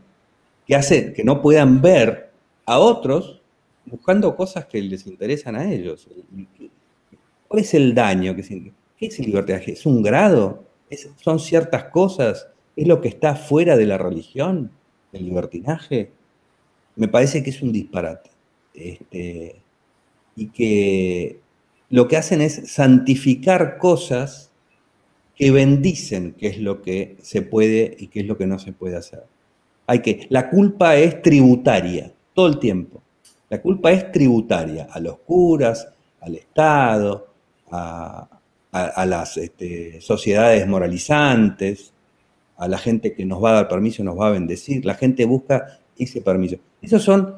que hace que no puedan ver a otros buscando cosas que les interesan a ellos. ¿Cuál es el daño? que ¿Qué es el libertinaje? ¿Es un grado? ¿Son ciertas cosas? ¿Es lo que está fuera de la religión? ¿El libertinaje? Me parece que es un disparate. Este, y que lo que hacen es santificar cosas que bendicen qué es lo que se puede y qué es lo que no se puede hacer. Hay que, la culpa es tributaria todo el tiempo. La culpa es tributaria a los curas, al Estado, a, las este, sociedades moralizantes, a la gente que nos va a dar permiso, nos va a bendecir. La gente busca ese permiso. Esas son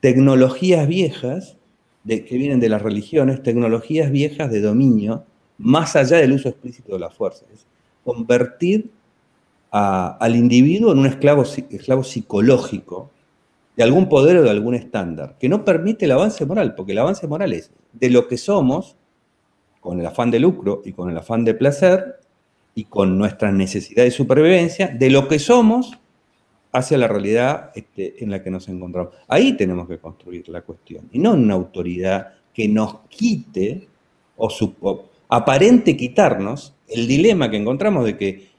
tecnologías viejas que vienen de las religiones, tecnologías viejas de dominio, más allá del uso explícito de la fuerza. Es convertir al individuo en un esclavo, esclavo psicológico de algún poder o de algún estándar, que no permite el avance moral, porque el avance moral es de lo que somos, con el afán de lucro y con el afán de placer, y con nuestra necesidad de supervivencia, de lo que somos hacia la realidad este, en la que nos encontramos. Ahí tenemos que construir la cuestión, y no una autoridad que nos quite o, su, aparente quitarnos el dilema que encontramos de que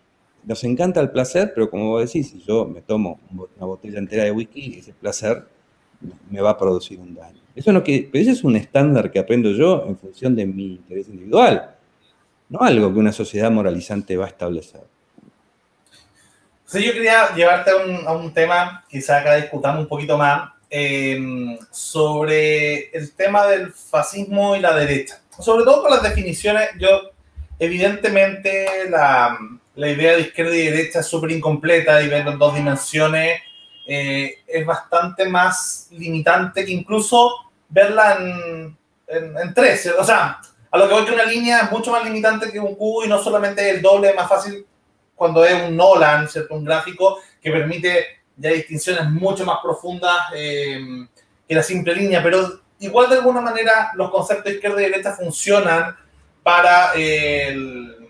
nos encanta el placer, pero como vos decís, si yo me tomo una botella entera de whisky, ese placer me va a producir un daño. Eso no que, pero ese es un estándar que aprendo yo en función de mi interés individual, no algo que una sociedad moralizante va a establecer. Sí, yo quería llevarte a un, tema, quizá acá discutamos un poquito más, em, sobre el tema del fascismo y la derecha. Sobre todo con las definiciones, yo evidentemente la, la idea de izquierda y derecha es súper incompleta y verlo en dos dimensiones eh, es bastante más limitante que incluso verla en, en, tres. O sea, a lo que voy que una línea es mucho más limitante que un cubo y no solamente el doble es más fácil cuando es un Nolan, ¿cierto? Un gráfico que permite ya distinciones mucho más profundas eh, que la simple línea, pero igual de alguna manera los conceptos izquierda y derecha funcionan para el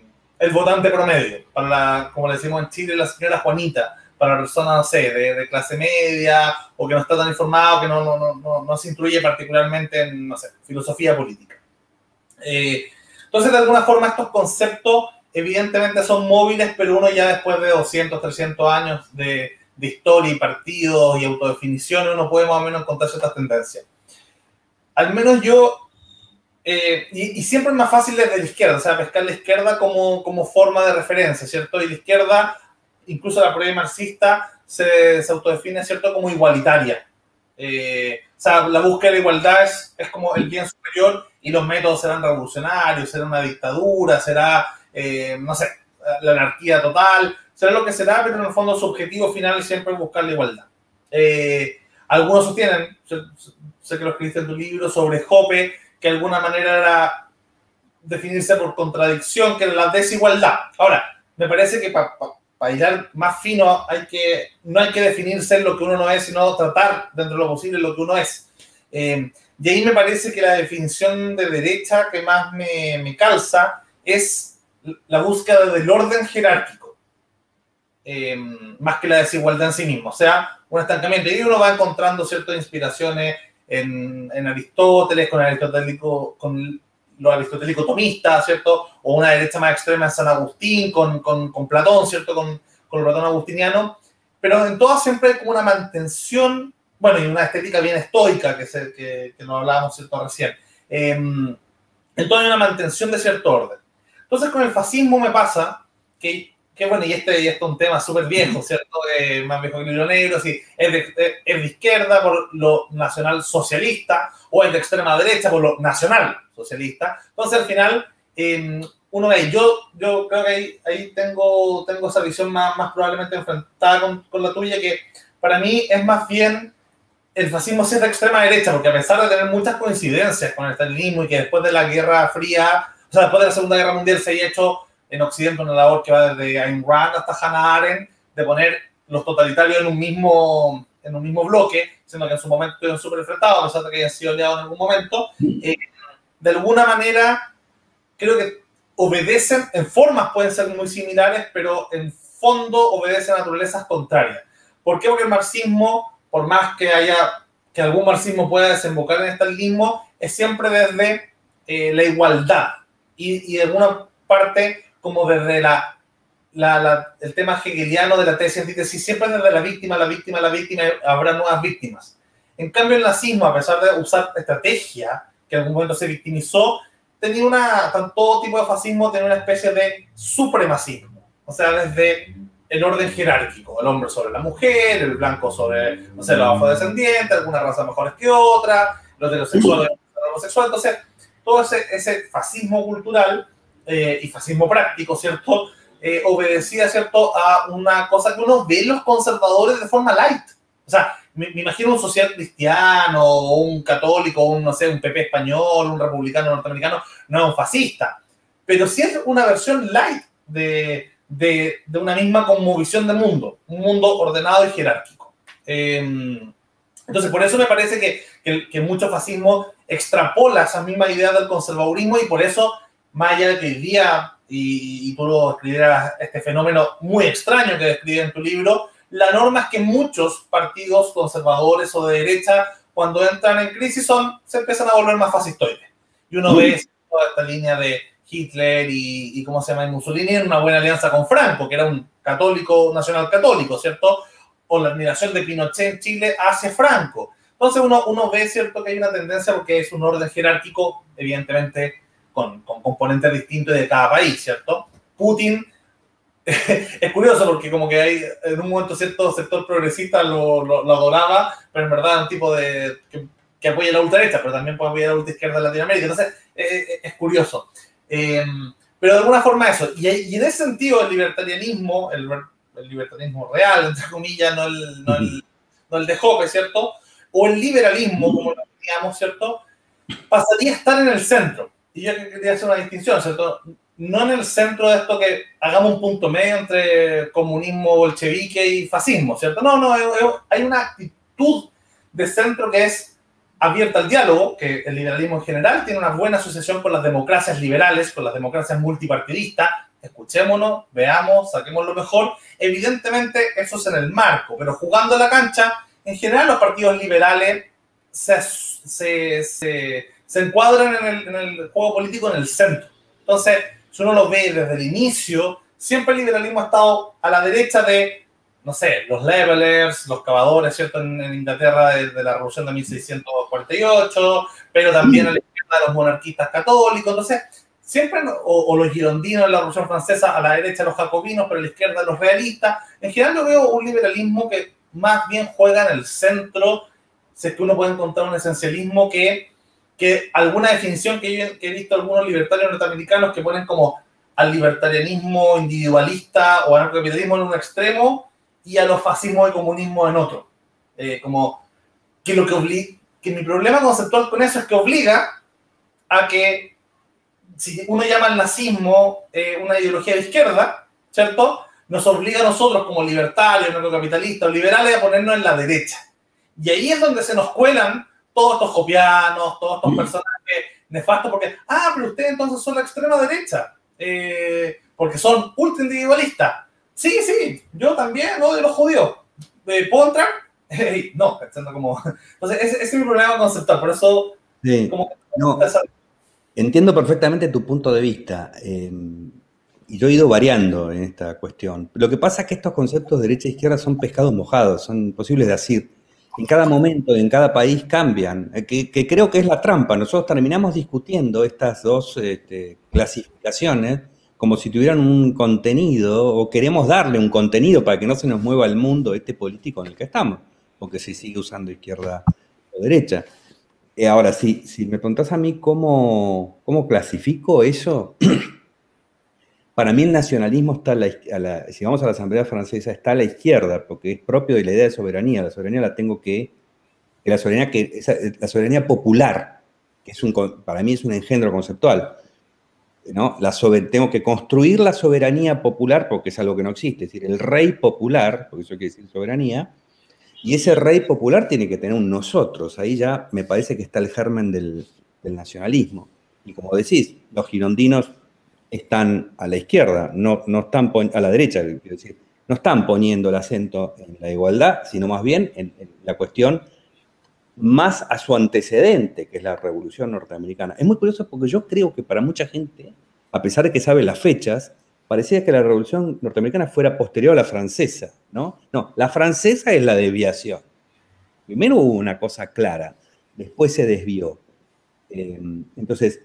el votante promedio, para la, como le decimos en Chile, la señora Juanita, para la persona, no sé, de, clase media o que no está tan informado, que no, no, no, no se instruye particularmente en, no sé, filosofía política. Eh, entonces, de alguna forma, estos conceptos evidentemente son móviles, pero uno ya después de 200, 300 años de, de historia y partidos y autodefiniciones, uno puede más o menos encontrar ciertas tendencias. Al menos yo eh, y, siempre es más fácil desde la izquierda, o sea, pescar la izquierda como, como forma de referencia, ¿cierto? Y la izquierda, incluso la prueba marxista, se, se, autodefine, ¿cierto?, como igualitaria. Eh, o sea, la búsqueda de igualdad es, es, como el bien superior y los métodos serán revolucionarios, será una dictadura, será, eh, no sé, la anarquía total, será lo que será, pero en el fondo su objetivo final siempre es buscar la igualdad. algunos sostienen, sé, sé que lo escribiste en tu libro, sobre Jope, que de alguna manera era definirse por contradicción, que era la desigualdad. Ahora, me parece que para pa, ir más fino hay que, no hay que definirse lo que uno no es, sino tratar dentro de lo posible lo que uno es. Eh, y ahí me parece que la definición de derecha que más me, me calza es la búsqueda del orden jerárquico, eh, más que la desigualdad en sí mismo. O sea, un estancamiento. Y uno va encontrando ciertas inspiraciones en, Aristóteles, con Aristotélico, con los aristotélicos tomistas, ¿cierto? O una derecha más extrema en San Agustín, con, con, Platón, ¿cierto? Con, con el Platón agustiniano. Pero en todas siempre hay una mantención, bueno, y una estética bien estoica, que, que, que nos hablábamos, ¿cierto? Recién. Eh, en todo hay una mantención de cierto orden. Entonces, con el fascismo me pasa que que bueno, y este, y este es un tema súper viejo, ¿cierto? Eh, más viejo que el libro negro, si es de, es de izquierda por lo nacional socialista o es de extrema derecha por lo nacional socialista. Entonces, al final, eh, uno ve, yo, yo creo que ahí, ahí tengo, tengo esa visión más, más probablemente enfrentada con, con, la tuya, que para mí es más bien el fascismo sí es de extrema derecha, porque a pesar de tener muchas coincidencias con el stalinismo y que después de la Guerra Fría, o sea, después de la Segunda Guerra Mundial se haya hecho en Occidente una labor que va desde Ayn Rand hasta Hannah Arendt, de poner los totalitarios en un mismo, en un mismo bloque, siendo que en su momento estuvieron súper enfrentados, a pesar de que hayan sido aliados en algún momento, eh, de alguna manera creo que obedecen, en formas pueden ser muy similares, pero en fondo obedecen a naturalezas contrarias. ¿Por qué? Porque el marxismo, por más que haya, que algún marxismo pueda desembocar en este es siempre desde eh, la igualdad y, y de alguna parte como desde la, la, la, el tema hegeliano de la tesis antítesis, siempre desde la víctima, la víctima, la víctima, habrá nuevas víctimas. En cambio, el nazismo, a pesar de usar estrategia, que en algún momento se victimizó, tenía una, todo tipo de fascismo tenía una especie de supremacismo. O sea, desde el orden jerárquico, el hombre sobre la mujer, el blanco sobre, no sé, los afrodescendientes, algunas razas mejores que otras, los heterosexuales, los homosexuales. Entonces, todo ese, ese fascismo cultural eh, y fascismo práctico, ¿cierto? Eh, obedecía, ¿cierto?, a una cosa que uno ve los conservadores de forma light. O sea, me, me, imagino un social cristiano, un católico, un, no sé, un PP español, un republicano norteamericano, no un fascista. Pero sí es una versión light de, de, de una misma visión del mundo, un mundo ordenado y jerárquico. Eh, entonces, por eso me parece que, que, que mucho fascismo extrapola esa misma idea del conservadurismo y por eso más allá de que hoy día, y, y tú escribieras este fenómeno muy extraño que describes en tu libro, la norma es que muchos partidos conservadores o de derecha, cuando entran en crisis, son, se empiezan a volver más fascistoides. Y uno mm. ve toda esta línea de Hitler y, y, ¿cómo se llama? Mussolini en una buena alianza con Franco, que era un católico, nacional católico, ¿cierto? O la admiración de Pinochet en Chile hacia Franco. Entonces uno, uno ve, ¿cierto? Que hay una tendencia porque es un orden jerárquico, evidentemente, con, con componentes distintos de cada país, ¿cierto? Putin es curioso porque como que hay en un momento cierto sector progresista lo, lo, lo adoraba, pero en verdad es un tipo de que, que, apoya la ultraderecha, pero también puede apoyar la ultraizquierda de Latinoamérica. Entonces eh, es curioso. Eh, pero de alguna forma eso. Y, y, en ese sentido el libertarianismo, el, el libertarianismo real, entre comillas, no el, no el, no el de Hoppe, ¿cierto? O el liberalismo, como lo digamos, ¿cierto? Pasaría a estar en el centro y yo quería hacer una distinción, ¿cierto? No en el centro de esto que hagamos un punto medio entre comunismo bolchevique y fascismo, ¿cierto? No, no, hay una actitud de centro que es abierta al diálogo, que el liberalismo en general tiene una buena asociación con las democracias liberales, con las democracias multipartidistas. Escuchémonos, veamos, saquemos lo mejor. Evidentemente, eso es en el marco, pero jugando a la cancha, en general los partidos liberales se, se, se se encuadran en el, en el, juego político en el centro. Entonces, si uno lo ve desde el inicio, siempre el liberalismo ha estado a la derecha de, no sé, los levelers, los cavadores, ¿cierto? En, en Inglaterra de, de, la revolución de 1648, pero también a la izquierda de los monarquistas católicos. Entonces, siempre, o, o, los girondinos en la revolución francesa, a la derecha los jacobinos, pero a la izquierda los realistas. En general yo veo un liberalismo que más bien juega en el centro, si es que uno puede encontrar un esencialismo que que alguna definición que, yo, que he visto algunos libertarios norteamericanos que ponen como al libertarianismo individualista o al capitalismo en un extremo y a los fascismos y comunismo en otro. Eh, como que lo que obliga, que mi problema conceptual con eso es que obliga a que si uno llama al nazismo eh, una ideología de izquierda, ¿cierto? Nos obliga a nosotros como libertarios, capitalistas o liberales a ponernos en la derecha. Y ahí es donde se nos cuelan todos estos copianos, todos estos personajes nefastos, porque, ah, pero ustedes entonces son la extrema derecha, eh, porque son ultra individualistas. Sí, sí, yo también odio a los judíos. Eh, ¿Puedo entrar? no, como... Entonces, ese, ese, es mi problema conceptual, por eso... Sí. Como, no. entiendo perfectamente tu punto de vista. Eh, y yo he ido variando en esta cuestión. Lo que pasa es que estos conceptos de derecha e izquierda son pescados mojados, son imposibles de decir. En cada momento, en cada país cambian, eh, que, creo que es la trampa. Nosotros terminamos discutiendo estas dos este, clasificaciones como si tuvieran un contenido o queremos darle un contenido para que no se nos mueva el mundo este político en el que estamos, porque se sigue usando izquierda o derecha. Eh, ahora, si, si me preguntas a mí cómo, cómo clasifico eso, Para mí el nacionalismo está a la, si vamos a la Asamblea Francesa, está a la izquierda, porque es propio de la idea de soberanía. La soberanía la tengo que, la soberanía, que, la soberanía popular, que es un, para mí es un engendro conceptual. ¿no? La tengo que construir la soberanía popular, porque es algo que no existe, es decir, el rey popular, porque eso quiere decir soberanía, y ese rey popular tiene que tener un nosotros. Ahí ya me parece que está el germen del nacionalismo. Y como decís, los girondinos están a la izquierda, no, no están a la derecha, quiero decir, no están poniendo el acento en la igualdad, sino más bien en, la cuestión más a su antecedente, que es la Revolución Norteamericana. Es muy curioso porque yo creo que para mucha gente, a pesar de que sabe las fechas, parecía que la Revolución Norteamericana fuera posterior a la francesa, ¿no? No, la francesa es la desviación. Primero hubo una cosa clara, después se desvió. Eh, entonces,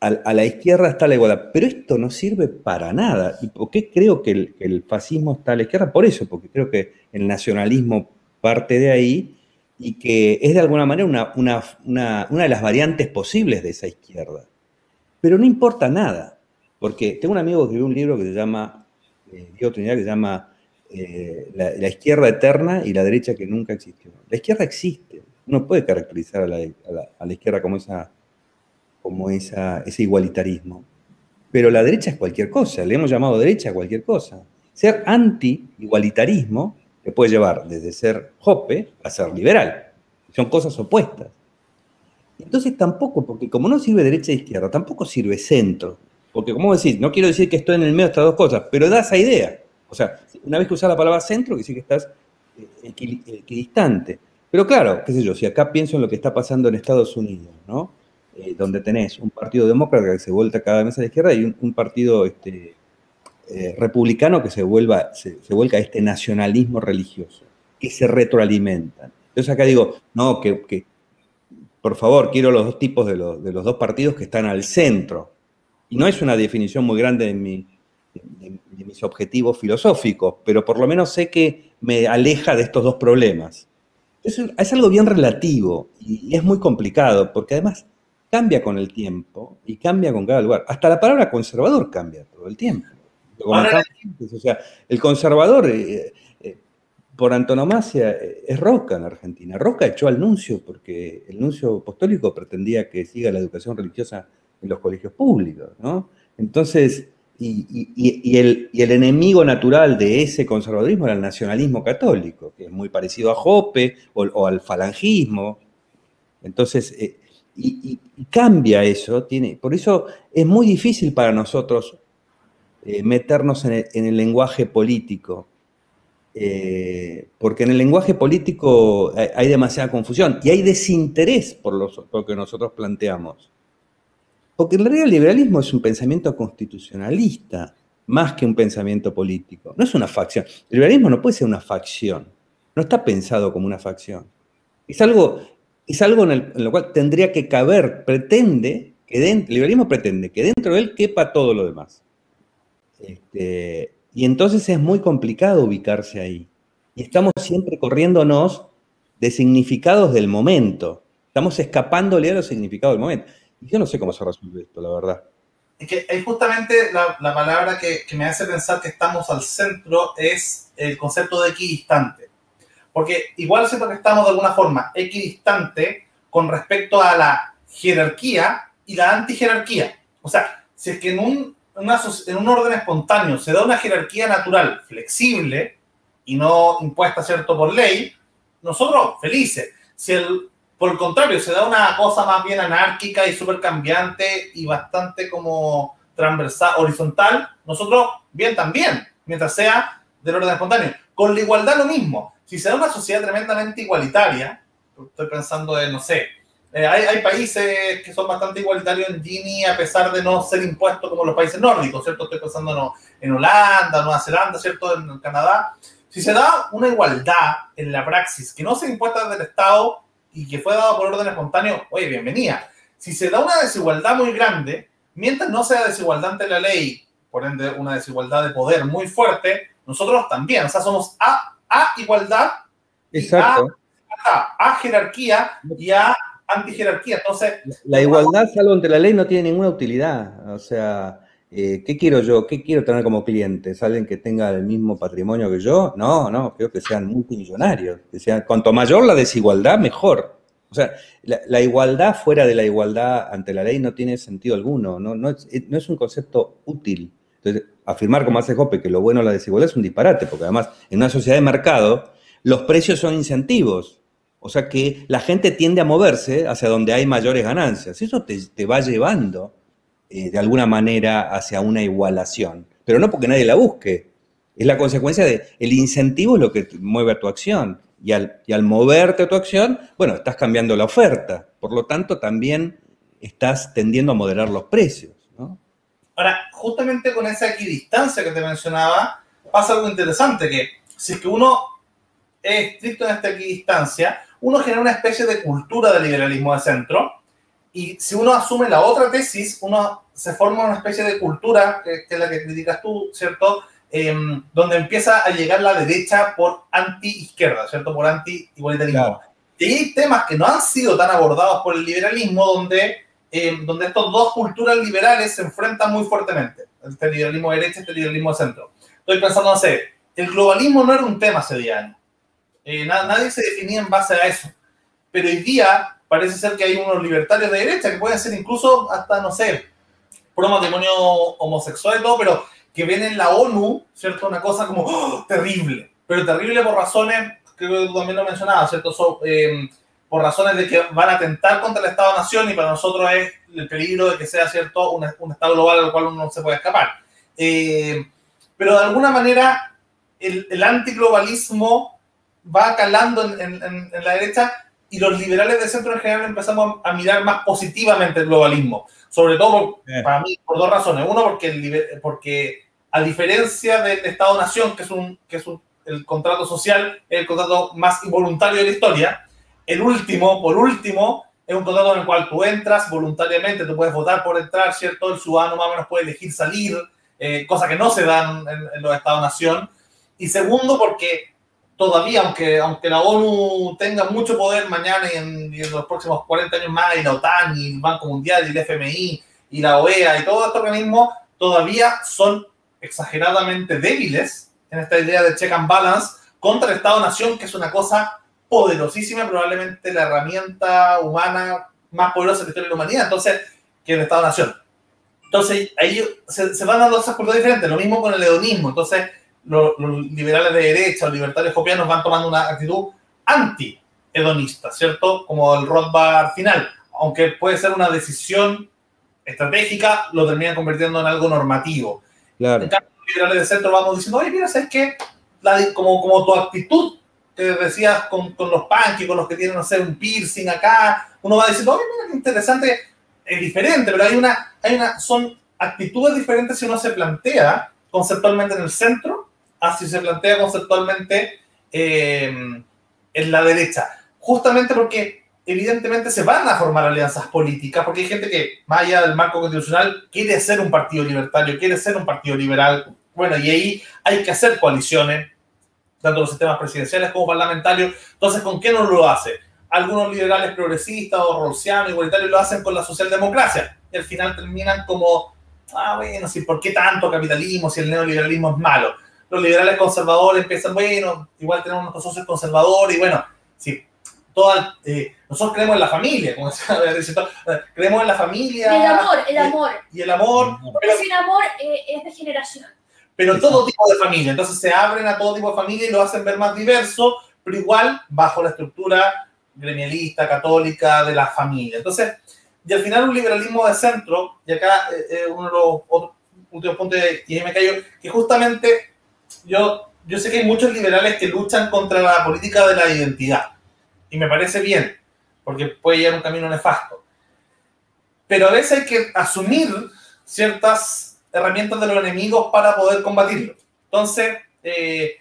a, la izquierda está la igualdad. Pero esto no sirve para nada. ¿Y por qué creo que el, fascismo está a la izquierda? Por eso, porque creo que el nacionalismo parte de ahí y que es de alguna manera una, de las variantes posibles de esa izquierda. Pero no importa nada, porque tengo un amigo que escribió un libro que se llama, eh, Diego Trinidad, que se llama eh, la, izquierda eterna y la derecha que nunca existió. La izquierda existe. Uno puede caracterizar a la izquierda como esa como ese igualitarismo. Pero la derecha es cualquier cosa, le hemos llamado derecha a cualquier cosa. Ser anti-igualitarismo te puede llevar desde ser jope a ser liberal. Son cosas opuestas. Entonces tampoco, porque como no sirve derecha e izquierda, tampoco sirve centro. Porque como decís, no quiero decir que estoy en el medio de estas dos cosas, pero da esa idea. O sea, una vez que usas la palabra centro, que sí que estás eh, equidistante. Pero claro, qué sé yo, si acá pienso en lo que está pasando en Estados Unidos, ¿no? Eh, donde tenés un partido demócrata que se vuelta cada vez a la izquierda y un, partido este, eh, republicano que se, vuelva, se, vuelca a este nacionalismo religioso, que se retroalimentan. Entonces acá digo, no, que, por favor, quiero los dos tipos de los, dos partidos que están al centro. Y no es una definición muy grande de, de mis objetivos filosóficos, pero por lo menos sé que me aleja de estos dos problemas. Es, algo bien relativo y es muy complicado, porque además cambia con el tiempo y cambia con cada lugar. Hasta la palabra conservador cambia todo el tiempo. o sea, el conservador, eh, eh, por antonomasia, eh, es Roca en Argentina. Roca echó al nuncio porque el nuncio apostólico pretendía que siga la educación religiosa en los colegios públicos, ¿no? Entonces, y, el, enemigo natural de ese conservadurismo era el nacionalismo católico, que es muy parecido a Jope o, al falangismo. Entonces, y, cambia eso. Tiene, por eso es muy difícil para nosotros eh, meternos en el, lenguaje político. Eh, porque en el lenguaje político hay, demasiada confusión y hay desinterés por, lo que nosotros planteamos. Porque en realidad el liberalismo es un pensamiento constitucionalista más que un pensamiento político. No es una facción. El liberalismo no puede ser una facción. No está pensado como una facción. Es algo, es algo en, lo cual tendría que caber, pretende, que dentro, el liberalismo pretende que dentro de él quepa todo lo demás. Este, y entonces es muy complicado ubicarse ahí. Y estamos siempre corriéndonos de significados del momento. Estamos escapándole a los significados del momento. Y yo no sé cómo se resuelve esto, la verdad. Es que es justamente la, palabra que, que, me hace pensar que estamos al centro es el concepto de equidistante. Porque igual siempre que estamos de alguna forma equidistante con respecto a la jerarquía y la antijerarquía. O sea, si es que en un, en un orden espontáneo se da una jerarquía natural flexible y no impuesta, ¿cierto?, por ley, nosotros felices. Si el, por el contrario se da una cosa más bien anárquica y súper cambiante y bastante como transversal, horizontal, nosotros bien también, mientras sea del orden espontáneo. Con la igualdad lo mismo si se da una sociedad tremendamente igualitaria, estoy pensando en, no sé, Eh, hay, hay, países que son bastante igualitarios en Gini a pesar de no ser impuestos como los países nórdicos, ¿cierto? Estoy pensando no, en Holanda, Nueva Zelanda, ¿cierto? En Canadá. Si se da una igualdad en la praxis que no se impuesta desde el Estado y que fue dado por orden espontáneo, oye, bienvenida. Si se da una desigualdad muy grande, mientras no sea desigualdad ante la ley, por ende una desigualdad de poder muy fuerte, nosotros también, o sea, somos a, a igualdad, Exacto. A, a, jerarquía y a antijerarquía. Entonces, la igualdad, salvo ante la ley, no tiene ninguna utilidad. O sea, eh, ¿qué quiero yo? ¿Qué quiero tener como cliente? ¿Alguien que tenga el mismo patrimonio que yo? No, no, quiero que sean multimillonarios. Que sean, cuanto mayor la desigualdad, mejor. O sea, la, la, igualdad fuera de la igualdad ante la ley no tiene sentido alguno, no, no, es, no es un concepto útil. Entonces, afirmar como hace Jope que lo bueno es la desigualdad es un disparate, porque además en una sociedad de mercado los precios son incentivos. O sea que la gente tiende a moverse hacia donde hay mayores ganancias. Eso te, te va llevando eh, de alguna manera hacia una igualación, pero no porque nadie la busque. Es la consecuencia de el incentivo es lo que mueve a tu acción. Y al, y al moverte a tu acción, bueno, estás cambiando la oferta. Por lo tanto, también estás tendiendo a moderar los precios. Ahora, justamente con esa equidistancia que te mencionaba, pasa algo interesante, que si es que uno es estricto en esta equidistancia, uno genera una especie de cultura del liberalismo de centro, y si uno asume la otra tesis, uno se forma una especie de cultura, que, que es la que criticas tú, ¿cierto?, eh, donde empieza a llegar la derecha por anti-izquierda, ¿cierto? Por anti-igualitarismo. Claro. Y hay temas que no han sido tan abordados por el liberalismo, donde, eh, donde estos dos culturas liberales se enfrentan muy fuertemente. Este liberalismo de derecha este liberalismo de centro. Estoy pensando, no sé, el globalismo no era un tema hace 10 años. Eh, na nadie se definía en base a eso. Pero hoy día parece ser que hay unos libertarios de derecha que pueden ser incluso hasta, no sé, pro matrimonio homosexual y todo, pero que ven en la ONU, ¿cierto? Una cosa como ¡oh! terrible, pero terrible por razones, creo que tú también lo mencionabas, ¿cierto? So, eh, por razones de que van a atentar contra el Estado-Nación y para nosotros es el peligro de que sea, ¿cierto? Un, un Estado global al cual uno no se puede escapar. Eh, pero de alguna manera el, el antiglobalismo va calando en, en, en, la derecha y los liberales de centro en general empezamos a, a mirar más positivamente el globalismo. Sobre todo, por, para mí, por dos razones. Uno, porque, el, porque a diferencia del Estado-Nación, que es, un, que es un, el contrato social, el contrato más involuntario de la historia, el último, por último, es un contrato en el cual tú entras voluntariamente, tú puedes votar por entrar, ¿cierto? El ciudadano más o menos puede elegir salir, eh, cosa que no se dan en, en los Estados-Nación. Y segundo, porque todavía, aunque, aunque la ONU tenga mucho poder mañana y en, y en, los próximos 40 años más, y la OTAN, y el Banco Mundial, y el FMI, y la OEA, y todos estos organismos, todavía son exageradamente débiles en esta idea de check and balance contra el Estado-Nación, que es una cosa poderosísima, probablemente la herramienta humana más poderosa de la humanidad, entonces, que el Estado-Nación. Entonces, ahí se, se van dando esas cosas diferentes, lo mismo con el hedonismo, entonces, los, los, liberales de derecha, los libertarios copianos van tomando una actitud anti-hedonista, ¿cierto? Como el Rothbard final, aunque puede ser una decisión estratégica, lo terminan convirtiendo en algo normativo. Claro. En cambio, los liberales de centro vamos diciendo, oye, mira, ¿sabes qué? La, como, como tu actitud que decías con, con los punky, con los que tienen, no sé, un piercing acá, uno va diciendo, oye, mira, qué interesante, es diferente, pero hay una, hay una, son actitudes diferentes si uno se plantea conceptualmente en el centro así se plantea conceptualmente eh, en la derecha. Justamente porque evidentemente se van a formar alianzas políticas, porque hay gente que, más allá del marco constitucional, quiere ser un partido libertario, quiere ser un partido liberal. Bueno, y ahí hay que hacer coaliciones, tanto los sistemas presidenciales como parlamentarios. Entonces, ¿con qué no lo hace? Algunos liberales progresistas o rolsianos, igualitarios, lo hacen con la socialdemocracia. Y al final terminan como, ah, bueno, sí, ¿por qué tanto capitalismo si el neoliberalismo es malo? los liberales conservadores empiezan, bueno, igual tenemos nuestros socios conservadores, y bueno, sí, toda, eh, nosotros creemos en la familia, como se creemos en la familia. El amor, el amor. Y, y el amor. Porque sin amor eh, es de generación. Pero todo tipo de familia, entonces se abren a todo tipo de familia y lo hacen ver más diverso, pero igual bajo la estructura gremialista, católica de la familia. Entonces, y al final un liberalismo de centro, y acá eh, eh uno de los otros últimos puntos, y me callo, que justamente yo, yo sé que hay muchos liberales que luchan contra la política de la identidad. Y me parece bien. porque puede llevar un camino nefasto. Pero a veces hay que asumir ciertas herramientas de los enemigos para poder combatirlo. Entonces, eh,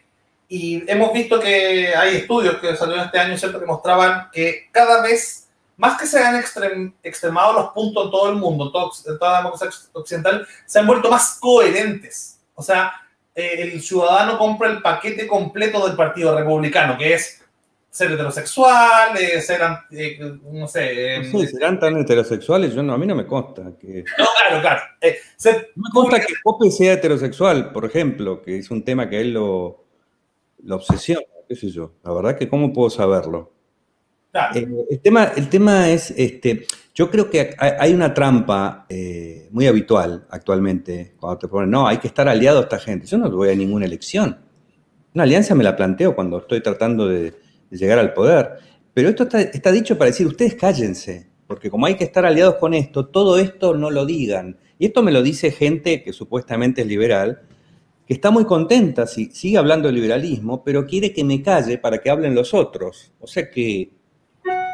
y hemos visto que hay estudios que salieron este año, ¿cierto?, que mostraban que cada vez, más que se han extremado los puntos en todo el mundo, en, toda la democracia occidental, se han vuelto más coherentes. O sea, eh, el ciudadano compra el paquete completo del Partido Republicano, que es ser heterosexual, eh, ser, eh, no sé... sí, serán tan heterosexuales, yo no, a mí no me consta que... No, claro, claro. no me consta que Pope sea heterosexual, por ejemplo, que es un tema que a él lo, lo obsesiona, qué sé yo. La verdad que cómo puedo saberlo. Eh, el, tema, el tema es, este, yo creo que hay una trampa eh, muy habitual actualmente cuando te ponen, no, hay que estar aliado a esta gente. Yo no voy a ninguna elección. Una alianza me la planteo cuando estoy tratando de, llegar al poder. Pero esto está, dicho para decir, ustedes cállense, porque como hay que estar aliados con esto, todo esto no lo digan. Y esto me lo dice gente que supuestamente es liberal, que está muy contenta, si, sigue hablando de liberalismo, pero quiere que me calle para que hablen los otros. O sea que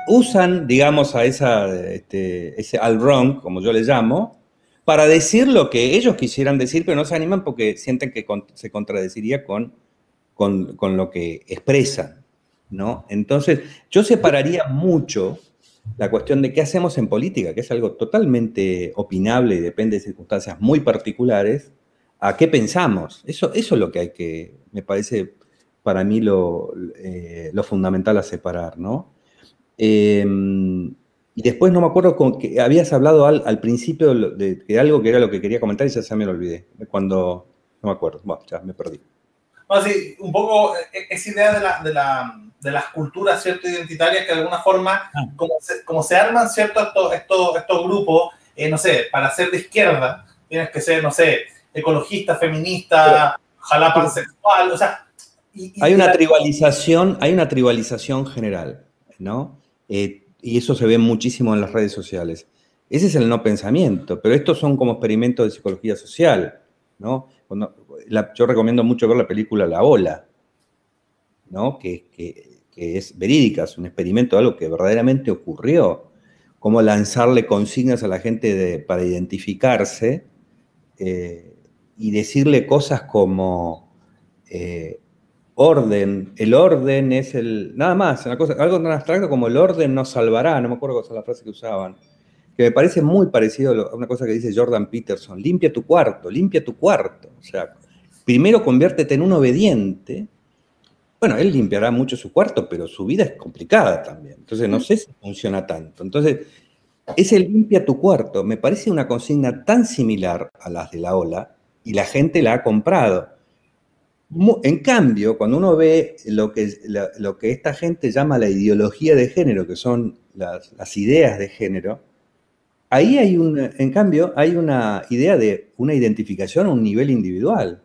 usan, digamos, a esa, este, ese al wrong, como yo le llamo, para decir lo que ellos quisieran decir, pero no se animan porque sienten que se contradeciría con, con, con, lo que expresan, ¿no? Entonces, yo separaría mucho la cuestión de qué hacemos en política, que es algo totalmente opinable y depende de circunstancias muy particulares, a qué pensamos. Eso, es lo que hay que, me parece para mí lo, eh, fundamental a separar, ¿no? Em, y después no me acuerdo con que habías hablado al, principio de, algo que era lo que quería comentar y ya se me lo olvidé. Cuando, no me acuerdo, ya me perdí. sí, un poco e, esa idea de, la, de, las culturas cierto identitarias que de alguna forma, ah. como, se, como se arman ciertos estos, estos, estos grupos, eh, no sé, para ser de izquierda, tienes que ser, no sé, ecologista, feminista, ojalá pansexual, o sea... hay una tribalización, hay una tribalización general, ¿no? Eh, y eso se ve muchísimo en las redes sociales. Ese es el no pensamiento, pero estos son como experimentos de psicología social, ¿no? yo recomiendo mucho ver la película La Ola, ¿no? Que, es verídica, es un experimento algo que verdaderamente ocurrió, cómo lanzarle consignas a la gente para identificarse, eh, y decirle cosas como eh, orden, el orden es el, nada más, una cosa, algo tan abstracto como el orden nos salvará, no me acuerdo cuál es la frase que usaban, que me parece muy parecido a una cosa que dice Jordan Peterson, limpia tu cuarto, limpia tu cuarto, o sea, primero conviértete en un obediente, bueno, él limpiará mucho su cuarto, pero su vida es complicada también, entonces no sé si funciona tanto, entonces ese limpia tu cuarto me parece una consigna tan similar a las de la ola, y la gente la ha comprado. En cambio, cuando uno ve lo que, lo que esta gente llama la ideología de género, que son las, ideas de género, ahí hay un, en cambio, hay una idea de una identificación a un nivel individual.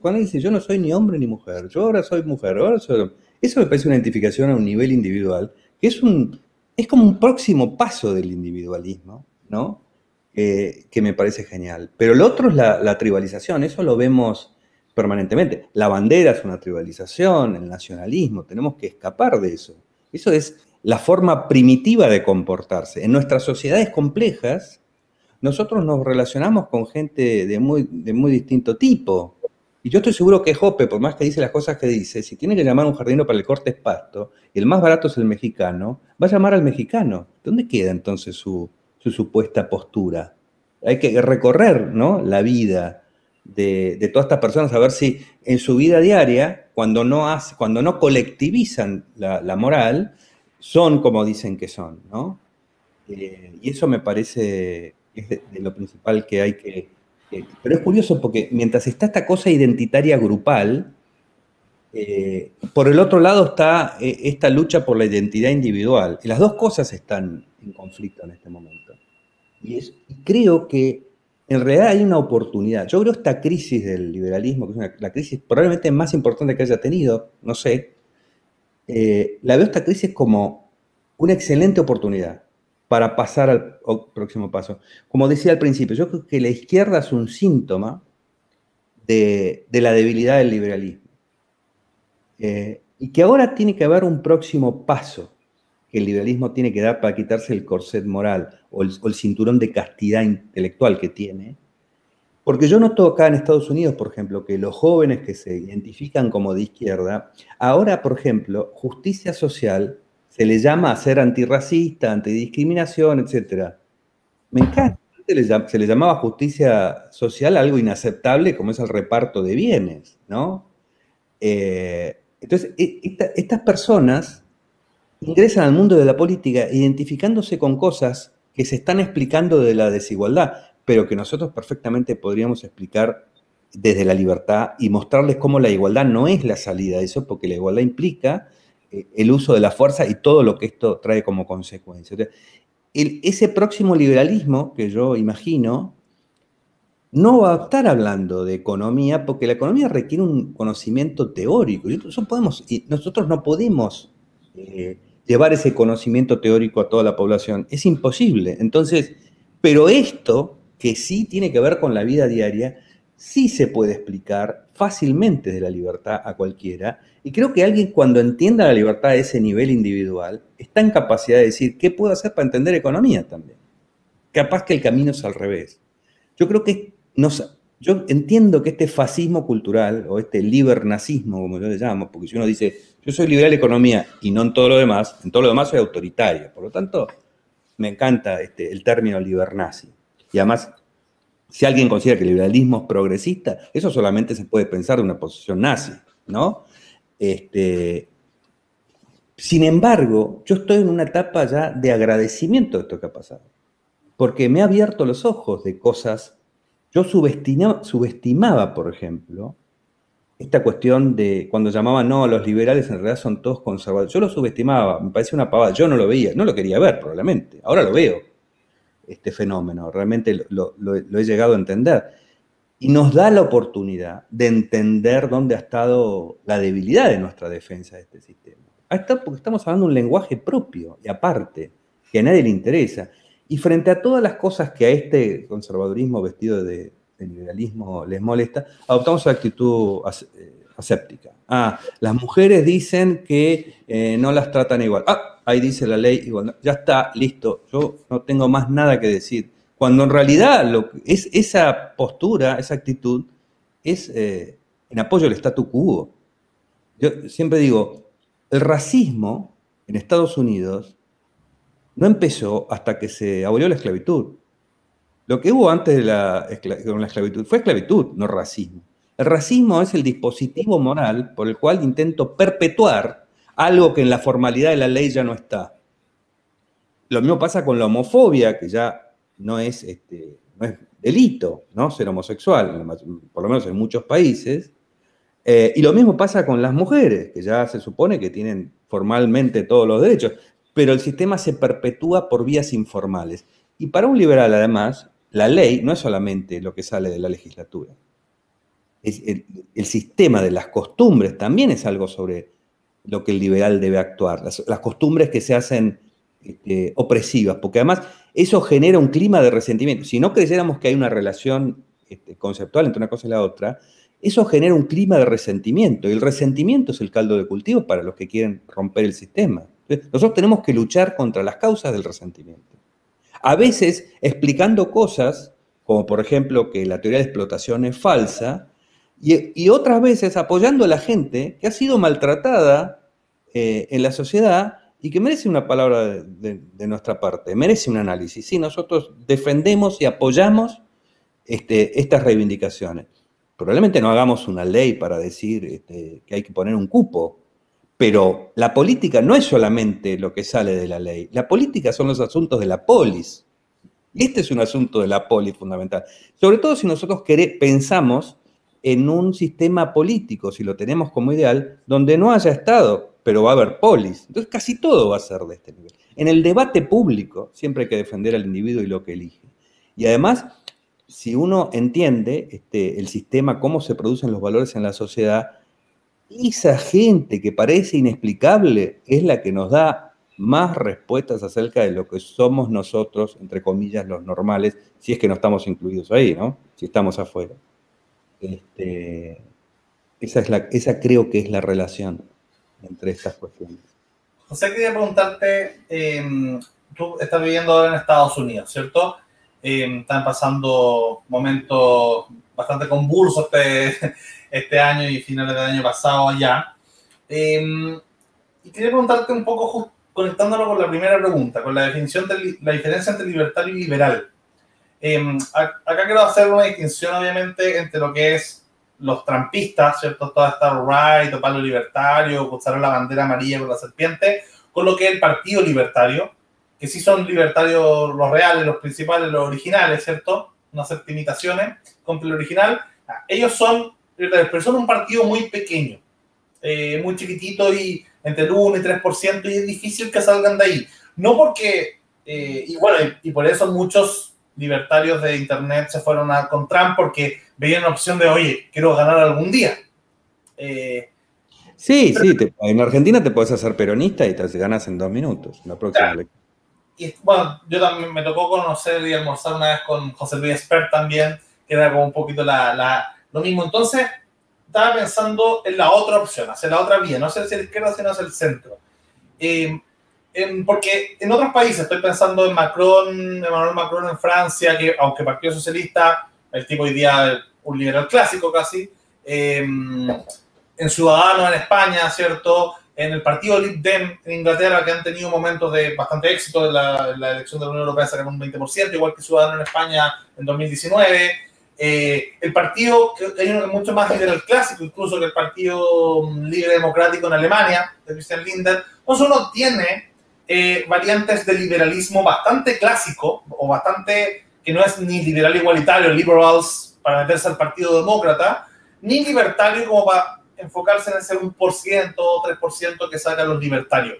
Cuando dice, yo no soy ni hombre ni mujer, yo ahora soy mujer, ahora soy... Eso me parece una identificación a un nivel individual, que es, un, es como un próximo paso del individualismo, que me parece genial. Pero lo otro es la, tribalización, eso lo vemos permanentemente. La bandera es una tribalización, el nacionalismo, tenemos que escapar de eso. Eso es la forma primitiva de comportarse. En nuestras sociedades complejas, nosotros nos relacionamos con gente de muy, de muy distinto tipo. Y yo estoy seguro que Jope, por más que dice las cosas que dice, si tiene que llamar a un jardinero para el corte es pasto, y el más barato es el mexicano, va a llamar al mexicano. ¿Dónde queda entonces su, su supuesta postura. Hay que recorrer ¿no? la vida de, todas estas personas, a ver si en su vida diaria, cuando no, hace, cuando no colectivizan la, moral, son como dicen que son. Eh, y eso me parece es de, lo principal que hay que, Pero es curioso porque mientras está esta cosa identitaria grupal, eh, por el otro lado está eh, esta lucha por la identidad individual. Y las dos cosas están en conflicto en este momento. Y, es, creo que en realidad hay una oportunidad. Yo creo esta crisis del liberalismo, que es la crisis probablemente más importante que haya tenido, no sé, eh, la veo esta crisis como una excelente oportunidad para pasar al próximo paso. Como decía al principio, yo creo que la izquierda es un síntoma de, la debilidad del liberalismo. Eh, y que ahora tiene que haber un próximo paso que el liberalismo tiene que dar para quitarse el corset moral o el, cinturón de castidad intelectual que tiene. Porque yo noto acá en Estados Unidos, por ejemplo, que los jóvenes que se identifican como de izquierda, ahora, por ejemplo, justicia social se le llama a ser antirracista, antidiscriminación, etc. Me encanta. Se le llamaba justicia social algo inaceptable como es el reparto de bienes, ¿no? Eh, entonces, e, estas personas ingresan al mundo de la política identificándose con cosas que se están explicando de la desigualdad, pero que nosotros perfectamente podríamos explicar desde la libertad y mostrarles cómo la igualdad no es la salida de eso, porque la igualdad implica el uso de la fuerza y todo lo que esto trae como consecuencia. ese próximo liberalismo que yo imagino no va a estar hablando de economía, porque la economía requiere un conocimiento teórico. Y nosotros no podemos eh, llevar ese conocimiento teórico a toda la población. Es imposible. Entonces, pero esto, que sí tiene que ver con la vida diaria, sí se puede explicar fácilmente de la libertad a cualquiera. Y creo que alguien cuando entienda la libertad a ese nivel individual, está en capacidad de decir, ¿qué puedo hacer para entender economía también? Capaz que el camino es al revés. Yo creo que nos, yo entiendo que este fascismo cultural o este libernazismo, como yo le llamo, porque si uno dice, yo soy liberal en economía y no en todo lo demás, en todo lo demás soy autoritario. Por lo tanto, me encanta este, el término libernazi. Y además, si alguien considera que el liberalismo es progresista, eso solamente se puede pensar de una posición nazi, ¿no? Este, sin embargo, yo estoy en una etapa ya de agradecimiento de esto que ha pasado, porque me ha abierto los ojos de cosas yo subestimaba, por ejemplo, esta cuestión de cuando llamaban, no, los liberales en realidad son todos conservadores. Yo lo subestimaba, me parecía una pavada, yo no lo veía, no lo quería ver probablemente, ahora lo veo, este fenómeno, realmente lo, he llegado a entender. Y nos da la oportunidad de entender dónde ha estado la debilidad de nuestra defensa de este sistema. Porque estamos hablando un lenguaje propio y aparte, que a nadie le interesa. Y frente a todas las cosas que a este conservadurismo vestido de, liberalismo les molesta, adoptamos una actitud eh, aséptica. Ah, las mujeres dicen que eh, no las tratan igual. Ah, ahí dice la ley igual. Ya está, listo. Yo no tengo más nada que decir. Cuando en realidad es, esa postura, esa actitud, es eh, en apoyo al statu quo. Yo siempre digo, el racismo en Estados Unidos no empezó hasta que se abolió la esclavitud. Lo que hubo antes de la, la esclavitud fue esclavitud, no racismo. El racismo es el dispositivo moral por el cual intento perpetuar algo que en la formalidad de la ley ya no está. Lo mismo pasa con la homofobia, que ya no es, este, delito, ¿no? Ser homosexual, por lo menos en muchos países. Eh, y lo mismo pasa con las mujeres, que ya se supone que tienen formalmente todos los derechos pero el sistema se perpetúa por vías informales. Y para un liberal, además, la ley no es solamente lo que sale de la legislatura. Es el, sistema de las costumbres también es algo sobre lo que el liberal debe actuar. Las, costumbres que se hacen este, opresivas, porque además eso genera un clima de resentimiento. Si no creyéramos que hay una relación este, conceptual entre una cosa y la otra, eso genera un clima de resentimiento. Y el resentimiento es el caldo de cultivo para los que quieren romper el sistema. Nosotros tenemos que luchar contra las causas del resentimiento. A veces explicando cosas, como por ejemplo que la teoría de explotación es falsa, y, otras veces apoyando a la gente que ha sido maltratada eh, en la sociedad y que merece una palabra de, nuestra parte, merece un análisis. Sí, nosotros defendemos y apoyamos este, estas reivindicaciones. Probablemente no hagamos una ley para decir este, que hay que poner un cupo pero la política no es solamente lo que sale de la ley. La política son los asuntos de la polis. Y este es un asunto de la polis fundamental. Sobre todo si nosotros pensamos en un sistema político, si lo tenemos como ideal, donde no haya Estado, pero va a haber polis. Entonces casi todo va a ser de este nivel. En el debate público siempre hay que defender al individuo y lo que elige. Y además, si uno entiende este, el sistema, cómo se producen los valores en la sociedad, esa gente que parece inexplicable es la que nos da más respuestas acerca de lo que somos nosotros, entre comillas, los normales, si es que no estamos incluidos ahí, ¿no? Si estamos afuera. Este, esa, es la, esa creo que es la relación entre estas cuestiones. José, quería preguntarte, em, tú estás viviendo ahora en Estados Unidos, ¿cierto? Em, están pasando momentos bastante convulsos este, este año y finales del año pasado allá. Em, y quería preguntarte un poco, conectándolo con la primera pregunta, con la definición de la diferencia entre libertario y liberal. acá quiero hacer una distinción, obviamente, entre lo que es los trampistas, ¿cierto? Toda esta right o palo libertario, usaron la bandera amarilla con la serpiente, con lo que el Partido Libertario, que sí son libertarios los reales, los principales, los originales, ¿cierto? No hacer imitaciones con el original. Ah, ellos son libertarios, pero son un partido muy pequeño, eh, muy chiquitito y entre el 1 y 3%, y es difícil que salgan de ahí. No porque, eh, y bueno, y, por eso muchos libertarios de Internet se fueron a, con Trump, porque veían la opción de, oye, quiero ganar algún día. Eh, sí, sí, en Argentina te puedes hacer peronista y te ganas en dos minutos, la próxima Y bueno, yo también me tocó conocer y almorzar una vez con José Luis Espert también, que era como un poquito la, lo mismo. Entonces, estaba pensando en la otra opción, hacer la otra vía, no hacia la izquierda, sino hacia el centro. Eh, porque en otros países, estoy pensando en Macron, Emmanuel Macron en Francia, que aunque Partido Socialista, el tipo hoy día un liberal clásico casi, em, en Ciudadanos en España, ¿cierto? En el partido Lib Dem en Inglaterra, que han tenido momentos de bastante éxito en la, elección de la Unión Europea, sacaron un 20%, igual que Ciudadanos en España en 2019. Eh, el partido, que hay uno mucho más liberal clásico, incluso que el Partido Libre Democrático en Alemania, de Christian Linder. Entonces uno tiene eh, variantes de liberalismo bastante clásico, o bastante que no es ni liberal igualitario, liberals para meterse al Partido Demócrata, ni libertario como para enfocarse en ese 1% o 3% que sacan los libertarios.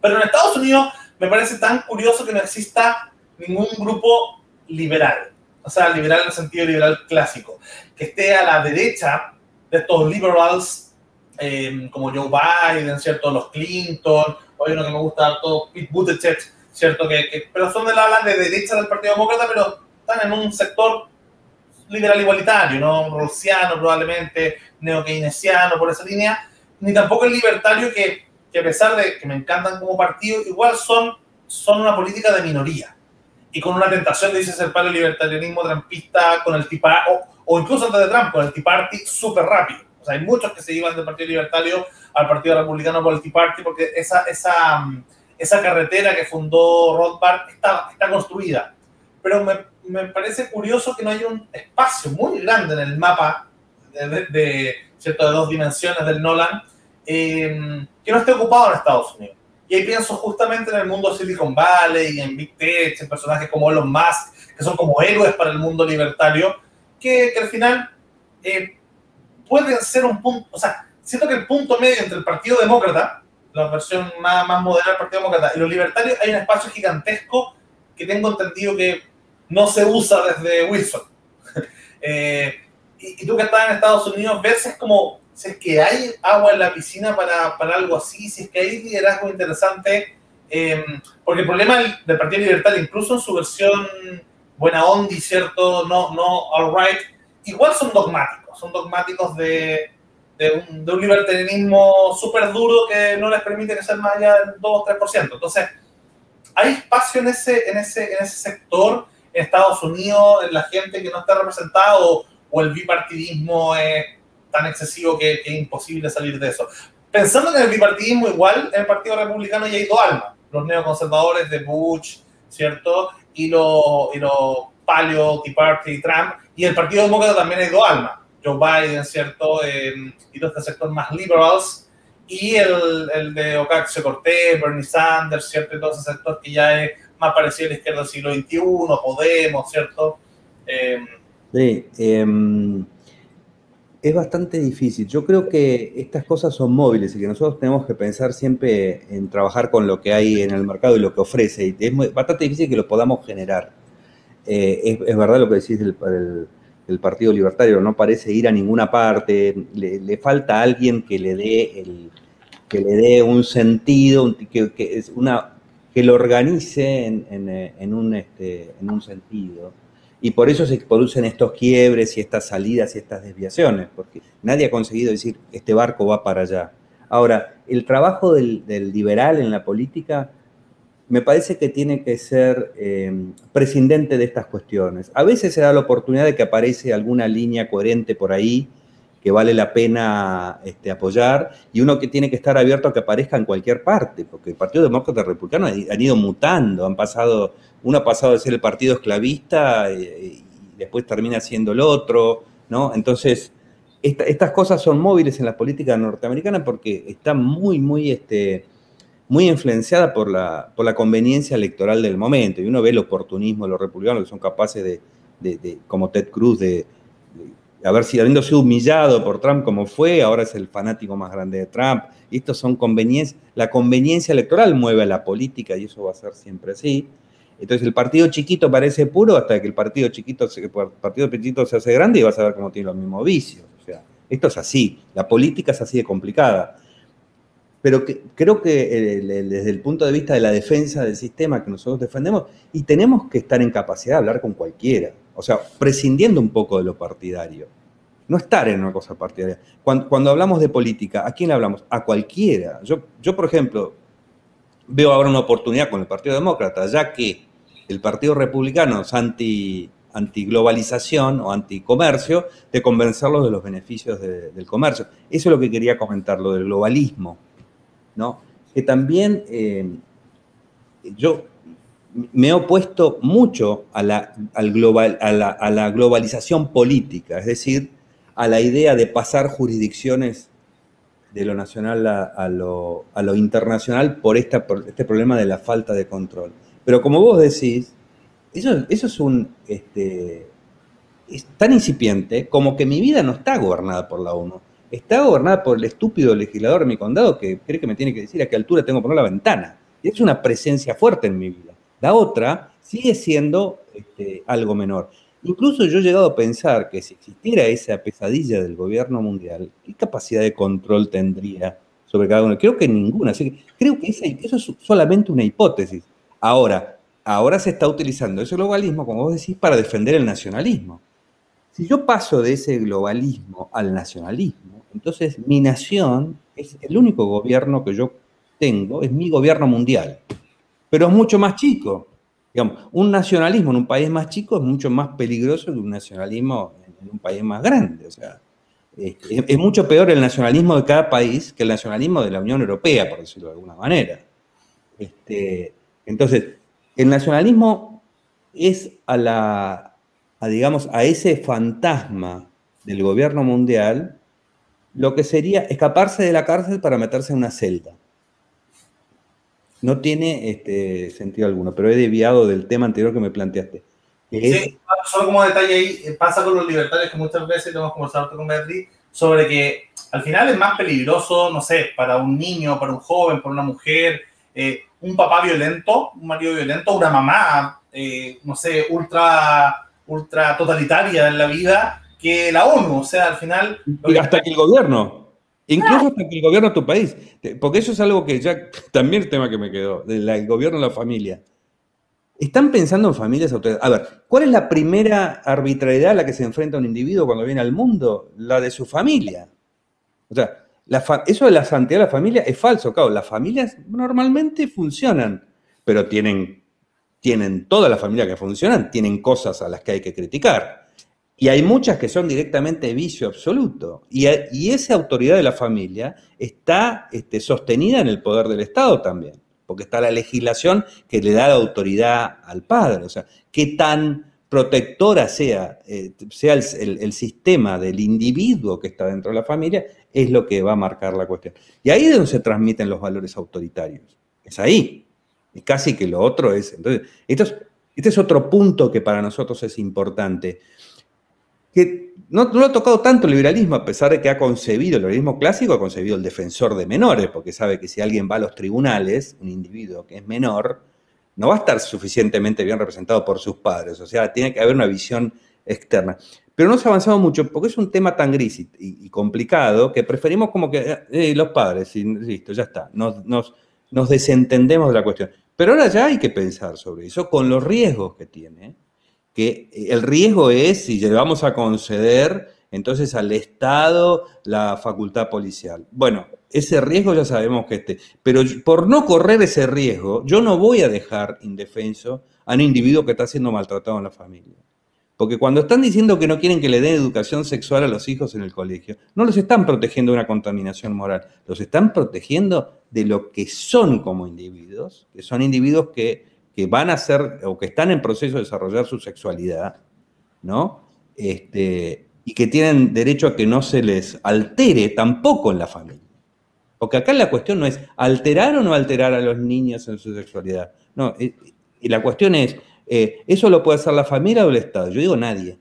Pero en Estados Unidos me parece tan curioso que no exista ningún grupo liberal, o sea, liberal en el sentido liberal clásico, que esté a la derecha de estos liberals eh, como Joe Biden, ¿cierto? Los Clinton, hay uno que me gusta, todo Pete Buttigieg, ¿cierto? Que, pero son de la de derecha del Partido Demócrata, pero están en un sector liberal igualitario, ¿no? Rawlsiano probablemente, neo-keynesiano por esa línea, ni tampoco el libertario que, que, a pesar de que me encantan como partido, igual son, son una política de minoría. Y con una tentación de irse para el libertarianismo trampista con el Tea o, o incluso antes de Trump, con el Tea Party súper rápido. O sea, hay muchos que se iban del Partido Libertario al Partido Republicano por el Tea Party porque esa, esa, esa carretera que fundó Rothbard está, está construida. Pero me, me parece curioso que no haya un espacio muy grande en el mapa de, ¿cierto? de dos dimensiones del Nolan em, que no esté ocupado en Estados Unidos. Y ahí pienso justamente en el mundo Silicon Valley, en Big Tech, en personajes como Elon Musk, que son como héroes para el mundo libertario, que, que al final eh, pueden ser un punto, o sea, siento que el punto medio entre el Partido Demócrata, la versión más, más moderna del Partido Demócrata, y los libertarios, hay un espacio gigantesco que tengo entendido que no se usa desde Wilson. Eh, y, tú que estás en Estados Unidos, ves es como si es que hay agua en la piscina para, para algo así, si es que hay liderazgo interesante, em, porque el problema del, Partido Libertario, incluso en su versión buena onda, ¿cierto? No, no all right, igual son dogmáticos, son dogmáticos de, de, un, de un libertarianismo súper duro que no les permite sea más allá del 2 o 3%. Entonces, hay espacio en ese, en ese, en ese sector Estados Unidos, la gente que no está representada o, el bipartidismo es tan excesivo que, es imposible salir de eso. Pensando en el bipartidismo, igual en el Partido Republicano ya hay dos almas, los neoconservadores de Bush, ¿cierto? Y los y lo paleo, Tea Party, Trump, y el Partido Demócrata también hay dos almas, Joe Biden, ¿cierto? Em, y todo este sector más liberals, y el, el de Ocasio Cortés, Bernie Sanders, ¿cierto? Y todo ese sector que ya es más parecido a la izquierda del siglo XXI, Podemos, ¿cierto? Eh, sí, em, es bastante difícil. Yo creo que estas cosas son móviles y que nosotros tenemos que pensar siempre en trabajar con lo que hay en el mercado y lo que ofrece. Y es bastante difícil que lo podamos generar. Eh, es, verdad lo que decís del, Partido Libertario, no parece ir a ninguna parte, le, falta alguien que le dé el, que le dé un sentido, que, que es una, que lo organice eh, en, un, este, en un sentido. Y por eso se producen estos quiebres y estas salidas y estas desviaciones, porque nadie ha conseguido decir, este barco va para allá. Ahora, el trabajo del, liberal en la política me parece que tiene que ser eh, prescindente de estas cuestiones. A veces se da la oportunidad de que aparece alguna línea coherente por ahí que vale la pena este, apoyar y uno que tiene que estar abierto a que aparezca en cualquier parte, porque el Partido Demócrata Republicano han ido mutando, han pasado, uno ha pasado de ser el partido esclavista eh, y, después termina siendo el otro, ¿no? Entonces, estas cosas son móviles en la política norteamericana porque están muy, muy, este, muy influenciada por la, por la conveniencia electoral del momento. Y uno ve el oportunismo de los republicanos que son capaces de, de como Ted Cruz, de, a ver si habiendo sido humillado por Trump como fue, ahora es el fanático más grande de Trump. Estos son conveniencias, la conveniencia electoral mueve a la política y eso va a ser siempre así. Entonces el partido chiquito parece puro hasta que el partido chiquito, el partido chiquito se hace grande y vas a ver cómo tiene los mismos vicios. O sea, esto es así, la política es así de complicada. Pero creo que desde el punto de vista de la defensa del sistema que nosotros defendemos, y tenemos que estar en capacidad de hablar con cualquiera. O sea, prescindiendo un poco de lo partidario. No estar en una cosa partidaria. Cuando, hablamos de política, ¿a quién hablamos? A cualquiera. Yo, yo, por ejemplo, veo ahora una oportunidad con el Partido Demócrata, ya que el Partido Republicano es anti, antiglobalización o anticomercio, de convencerlos de los beneficios del comercio. Eso es lo que quería comentar, lo del globalismo. ¿no? Que también eh, yo me he opuesto mucho a la, globalización política, es decir, a la idea de pasar jurisdicciones de lo nacional a, lo, internacional por, este problema de la falta de control. Pero como vos decís, eso, eso es un... Este, es tan incipiente como que mi vida no está gobernada por la ONU. Está gobernada por el estúpido legislador de mi condado que cree que me tiene que decir a qué altura tengo que poner la ventana. Y es una presencia fuerte en mi vida. La otra sigue siendo este, algo menor. Incluso yo he llegado a pensar que si existiera esa pesadilla del gobierno mundial, ¿qué capacidad de control tendría sobre cada uno? Creo que ninguna. Así que creo que eso es solamente una hipótesis. Ahora, ahora se está utilizando ese globalismo, como vos decís, para defender el nacionalismo. Si yo paso de ese globalismo al nacionalismo, entonces mi nación es el único gobierno que yo tengo, es mi gobierno mundial pero es mucho más chico. Digamos, un nacionalismo en un país más chico es mucho más peligroso que un nacionalismo en un país más grande. O sea, es, mucho peor el nacionalismo de cada país que el nacionalismo de la Unión Europea, por decirlo de alguna manera. Este, entonces, el nacionalismo es a la, digamos, a ese fantasma del gobierno mundial lo que sería escaparse de la cárcel para meterse en una celda no tiene este, sentido alguno, pero he desviado del tema anterior que me planteaste. Sí, solo como detalle ahí, eh, pasa con los libertarios que muchas veces hemos conversado con Beatriz sobre que al final es más peligroso, no sé, para un niño, para un joven, para una mujer, eh, un papá violento, un marido violento, una mamá, eh, no sé, ultra, ultra totalitaria en la vida, que la ONU. O sea, al final. Y hasta que el gobierno. Incluso hasta que el gobierno de tu país, porque eso es algo que ya, también el tema que me quedó, del gobierno de la familia. Están pensando en familias autoridades. A ver, ¿cuál es la primera arbitrariedad a la que se enfrenta un individuo cuando viene al mundo? La de su familia. O sea, eso de la santidad de la familia es falso, claro. Las familias normalmente funcionan, pero tienen, tienen toda la familia que funcionan, tienen cosas a las que hay que criticar. Y hay muchas que son directamente vicio absoluto. Y, esa autoridad de la familia está este, sostenida en el poder del Estado también, porque está la legislación que le da la autoridad al padre. O sea, qué tan protectora sea, eh, sea el, sistema del individuo que está dentro de la familia, es lo que va a marcar la cuestión. Y ahí es donde se transmiten los valores autoritarios. Es ahí. Es casi que lo otro es. Entonces, esto este es otro punto que para nosotros es importante que no, lo ha tocado tanto el liberalismo, a pesar de que ha concebido, el liberalismo clásico ha concebido el defensor de menores, porque sabe que si alguien va a los tribunales, un individuo que es menor, no va a estar suficientemente bien representado por sus padres, o sea, tiene que haber una visión externa. Pero no se ha avanzado mucho porque es un tema tan gris y, complicado que preferimos como que eh, eh, los padres, y listo, ya está, nos, nos desentendemos de la cuestión. Pero ahora ya hay que pensar sobre eso con los riesgos que tiene que el riesgo es, si le vamos a conceder entonces al Estado la facultad policial. Bueno, ese riesgo ya sabemos que esté, pero por no correr ese riesgo, yo no voy a dejar indefenso a un individuo que está siendo maltratado en la familia. Porque cuando están diciendo que no quieren que le den educación sexual a los hijos en el colegio, no los están protegiendo de una contaminación moral, los están protegiendo de lo que son como individuos, que son individuos que, van a ser o que están en proceso de desarrollar su sexualidad, ¿no? Este, y que tienen derecho a que no se les altere tampoco en la familia. Porque acá la cuestión no es alterar o no alterar a los niños en su sexualidad. No, eh, y la cuestión es, eh, ¿Eso lo puede hacer la familia o el Estado? Yo digo nadie.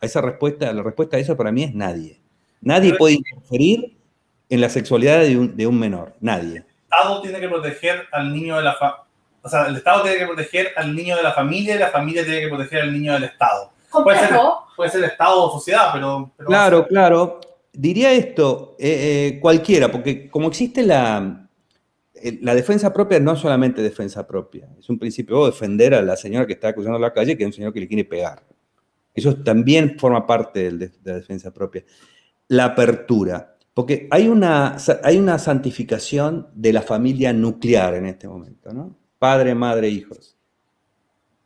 A esa respuesta, la respuesta a eso para mí es nadie. Nadie puede interferir en la sexualidad de un, menor. Nadie. El Estado tiene que proteger al niño de la familia. O sea, el Estado tiene que proteger al niño de la familia y la familia tiene que proteger al niño del Estado. Puede ser, puede ser, Estado o sociedad, pero... claro, claro. Diría esto, eh, eh, cualquiera, porque como existe la, la defensa propia no es solamente defensa propia, es un principio defender a la señora que está cruzando la calle que es un señor que le quiere pegar. Eso también forma parte de la defensa propia. La apertura, porque hay una, hay una santificación de la familia nuclear en este momento, ¿no? Padre, madre, hijos.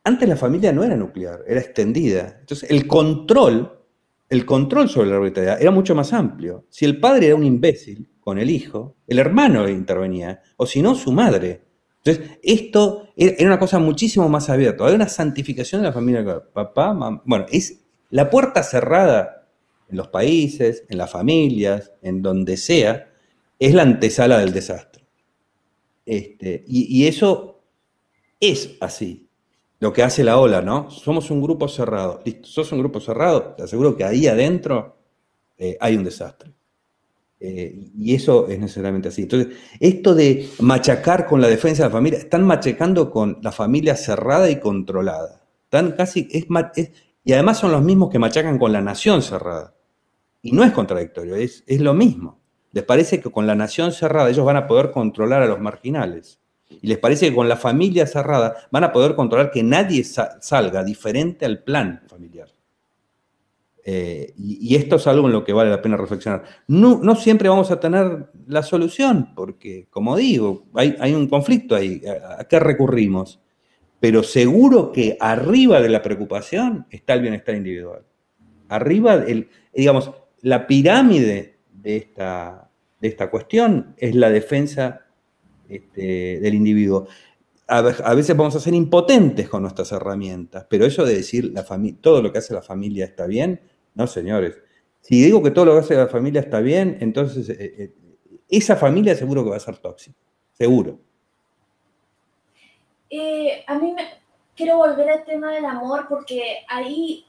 Antes la familia no era nuclear, era extendida. Entonces el control, el control sobre la arbitrariedad era mucho más amplio. Si el padre era un imbécil, con el hijo, el hermano intervenía, o si no, su madre. Entonces, esto era una cosa muchísimo más abierta. Hay una santificación de la familia. Papá, mamá. Bueno, es la puerta cerrada en los países, en las familias, en donde sea, es la antesala del desastre. Este, y, eso es así. Lo que hace la ola, ¿no? Somos un grupo cerrado. Listo, sos un grupo cerrado, te aseguro que ahí adentro eh, hay un desastre. Eh, y eso es necesariamente así. Entonces, esto de machacar con la defensa de la familia, están machacando con la familia cerrada y controlada. Están casi, es, y además son los mismos que machacan con la nación cerrada. Y no es contradictorio, es, es lo mismo. Les parece que con la nación cerrada ellos van a poder controlar a los marginales. Y les parece que con la familia cerrada van a poder controlar que nadie salga diferente al plan familiar. Eh, y, esto es algo en lo que vale la pena reflexionar. No, no siempre vamos a tener la solución, porque, como digo, hay, hay un conflicto ahí. ¿A, qué recurrimos? Pero seguro que arriba de la preocupación está el bienestar individual. Arriba, el, digamos, la pirámide de esta, de esta cuestión es la defensa este, del individuo. A, a, veces vamos a ser impotentes con nuestras herramientas, pero eso de decir la todo lo que hace la familia está bien, no, señores. Si digo que todo lo que hace la familia está bien, entonces eh, eh, esa familia seguro que va a ser tóxica. Seguro. Eh, a mí me quiero volver al tema del amor porque ahí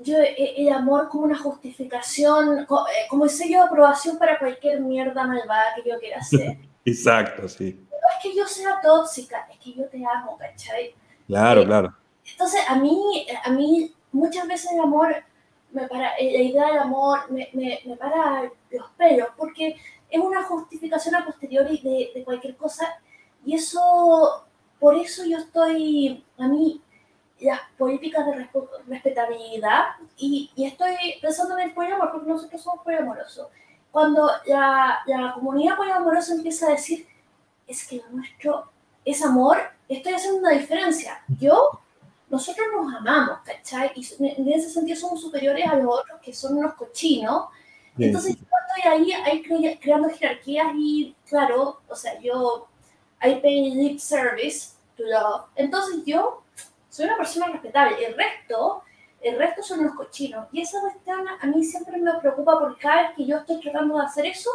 yo, el amor como una justificación, como el sello de aprobación para cualquier mierda malvada que yo quiera hacer. Exacto, sí. No es que yo sea tóxica, es que yo te amo, ¿cachai? Claro, claro. Entonces, a mí, a mí muchas veces el amor me para, eh, la idea del amor me, me, me, para los pelos, porque es una justificación a posteriori de, de, cualquier cosa, y eso, por eso yo estoy, a mí, las políticas de respetabilidad, y, y, estoy pensando en el poliamor, porque nosotros somos poliamorosos. Cuando la, la comunidad poliamorosa empieza a decir, es que lo nuestro es amor, estoy haciendo una diferencia. Yo nosotros nos amamos, ¿cachai? Y en ese sentido somos superiores a los otros que son unos cochinos. Entonces yo estoy ahí, ahí creando jerarquías y claro, o sea, yo, I pay lip service to love. Entonces yo soy una persona respetable. El resto, el resto son unos cochinos. Y esa cuestión a mí siempre me preocupa porque cada vez que yo estoy tratando de hacer eso,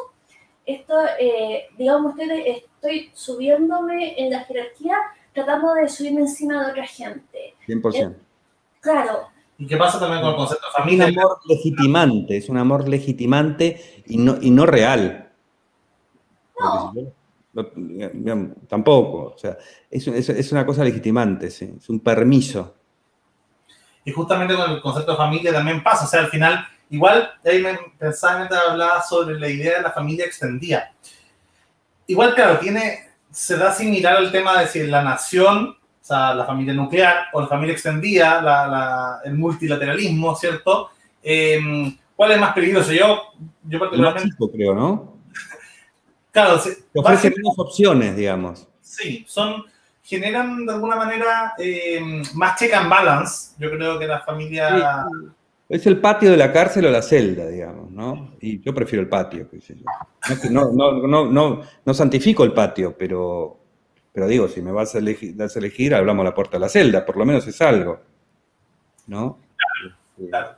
esto, eh, digamos, estoy, estoy subiéndome en la jerarquía tratando de subirme encima de otra gente. 100%. claro. ¿Y qué pasa también con el concepto de familia? Es un amor legitimante, es un amor legitimante y no, y no real. No. tampoco, o sea, es, es, una cosa legitimante, ¿sí? es un permiso. Y justamente con el concepto de familia también pasa, o sea, al final, igual, ahí me pensaba mientras hablaba sobre la idea de la familia extendida. Igual, claro, tiene, se da similar al tema de si la nación, o sea, la familia nuclear o la familia extendida, el multilateralismo, ¿cierto? Em, ¿Cuál es más peligroso? Yo, yo particularmente... Chico, creo, ¿no? Claro, ofrece menos opciones, digamos. Sí, son generan de alguna manera em, más check and balance. Yo creo que la familia... Es el patio de la cárcel o la celda, digamos, ¿no? Y yo prefiero el patio. No, no, no, no, no santifico el patio, pero, pero digo, si me vas a elegir, das a elegir, hablamos la puerta de la celda, por lo menos es algo, ¿no? Claro,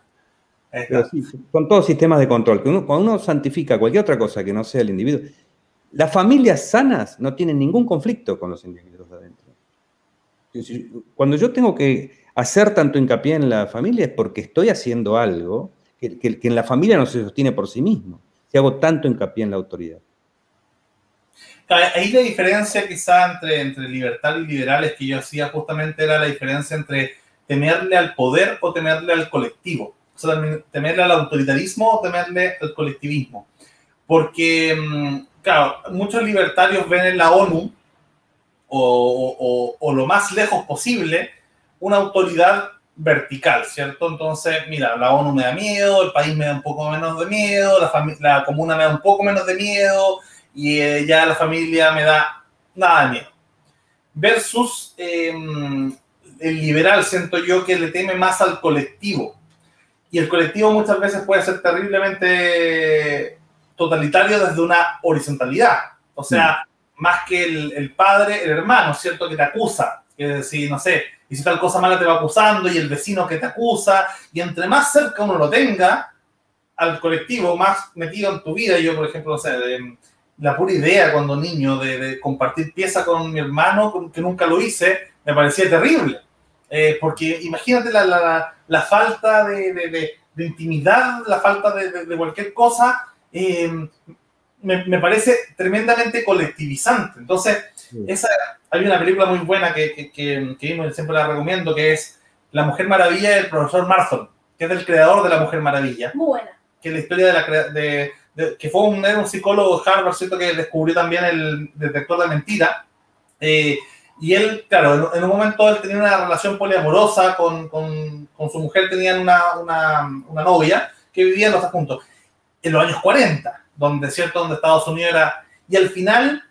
Pero sí, son todos sistemas de control. Que uno, cuando uno santifica cualquier otra cosa que no sea el individuo, las familias sanas no tienen ningún conflicto con los individuos. Cuando yo tengo que hacer tanto hincapié en la familia es porque estoy haciendo algo que, que, en la familia no se sostiene por sí mismo. Si hago tanto hincapié en la autoridad. Ahí la diferencia quizá entre, entre libertad y liberales que yo hacía justamente era la diferencia entre temerle al poder o temerle al colectivo. O sea, temerle al autoritarismo o temerle al colectivismo. Porque, mm, claro, muchos libertarios ven en la ONU o, o, lo más lejos posible una autoridad vertical, ¿cierto? Entonces, mira, la ONU me da miedo, el país me da un poco menos de miedo, la, la comuna me da un poco menos de miedo y eh, ya la familia me da nada de miedo. Versus em, el liberal, siento yo que le teme más al colectivo. Y el colectivo muchas veces puede ser terriblemente totalitario desde una horizontalidad. O sea, mm. Más que el, el padre, el hermano, ¿cierto? Que te acusa. Que decir, no sé, y si tal cosa mala te va acusando y el vecino que te acusa, y entre más cerca uno lo tenga al colectivo, más metido en tu vida, yo por ejemplo, no sé, la pura idea cuando niño de, compartir pieza con mi hermano, que nunca lo hice, me parecía terrible. Eh, porque imagínate la, la, la falta de, de, intimidad, la falta de, cualquier cosa, eh, me, me, parece tremendamente colectivizante. Entonces, esa, hay una película muy buena que, que, que, siempre la recomiendo, que es La Mujer Maravilla del profesor Marston, que es el creador de La Mujer Maravilla. Muy buena. Que es la historia de la de, que fue un, un psicólogo de Harvard, ¿cierto? Que descubrió también el detector de mentira. Eh, y él, claro, en, un momento él tenía una relación poliamorosa con, con, con su mujer, tenían una, una, una, novia que vivían los dos juntos. En los años 40, donde, ¿cierto? Donde Estados Unidos era... Y al final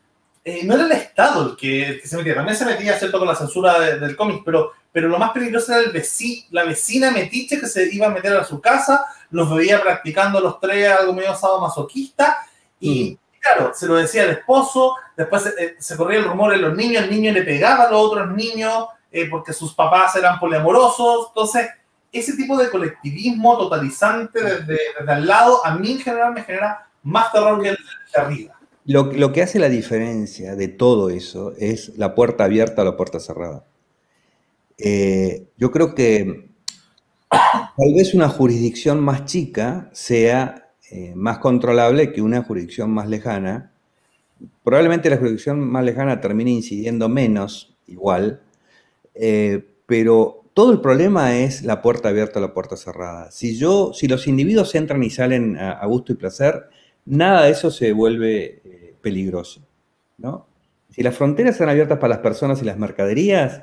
eh, no era el Estado el que, se metía, también se metía, ¿cierto?, con la censura del cómic, pero, pero lo más peligroso era el vecino, la vecina metiche que se iba a meter a su casa, los veía practicando los tres algo medio masoquista, y mm. claro, se lo decía el esposo, después eh, se corría el rumor en los niños, el niño le pegaba a los otros niños eh, porque sus papás eran poliamorosos, entonces ese tipo de colectivismo totalizante desde, desde al lado, a mí en general me genera más terror que el de arriba. Lo, que hace la diferencia de todo eso es la puerta abierta o la puerta cerrada. Eh, yo creo que tal vez una jurisdicción más chica sea eh, más controlable que una jurisdicción más lejana. Probablemente la jurisdicción más lejana termine incidiendo menos, igual, eh, pero todo el problema es la puerta abierta o la puerta cerrada. Si yo, si los individuos entran y salen a gusto y placer, nada de eso se vuelve eh, peligroso. ¿no? Si las fronteras están abiertas para las personas y las mercaderías,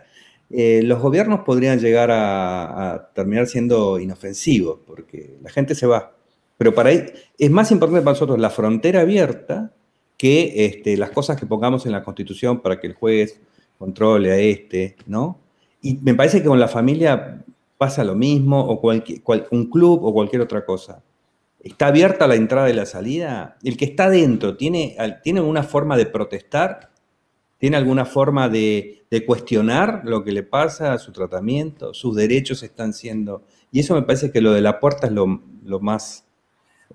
eh, los gobiernos podrían llegar a, terminar siendo inofensivos, porque la gente se va. Pero para es más importante para nosotros la frontera abierta que este, las cosas que pongamos en la Constitución para que el juez controle a este, ¿no? Y me parece que con la familia pasa lo mismo, o cualquier, un club o cualquier otra cosa. ¿Está abierta la entrada y la salida? ¿El que está dentro tiene, tiene alguna forma de protestar? ¿Tiene alguna forma de, cuestionar lo que le pasa a su tratamiento? ¿Sus derechos están siendo...? Y eso me parece que lo de la puerta es lo, más...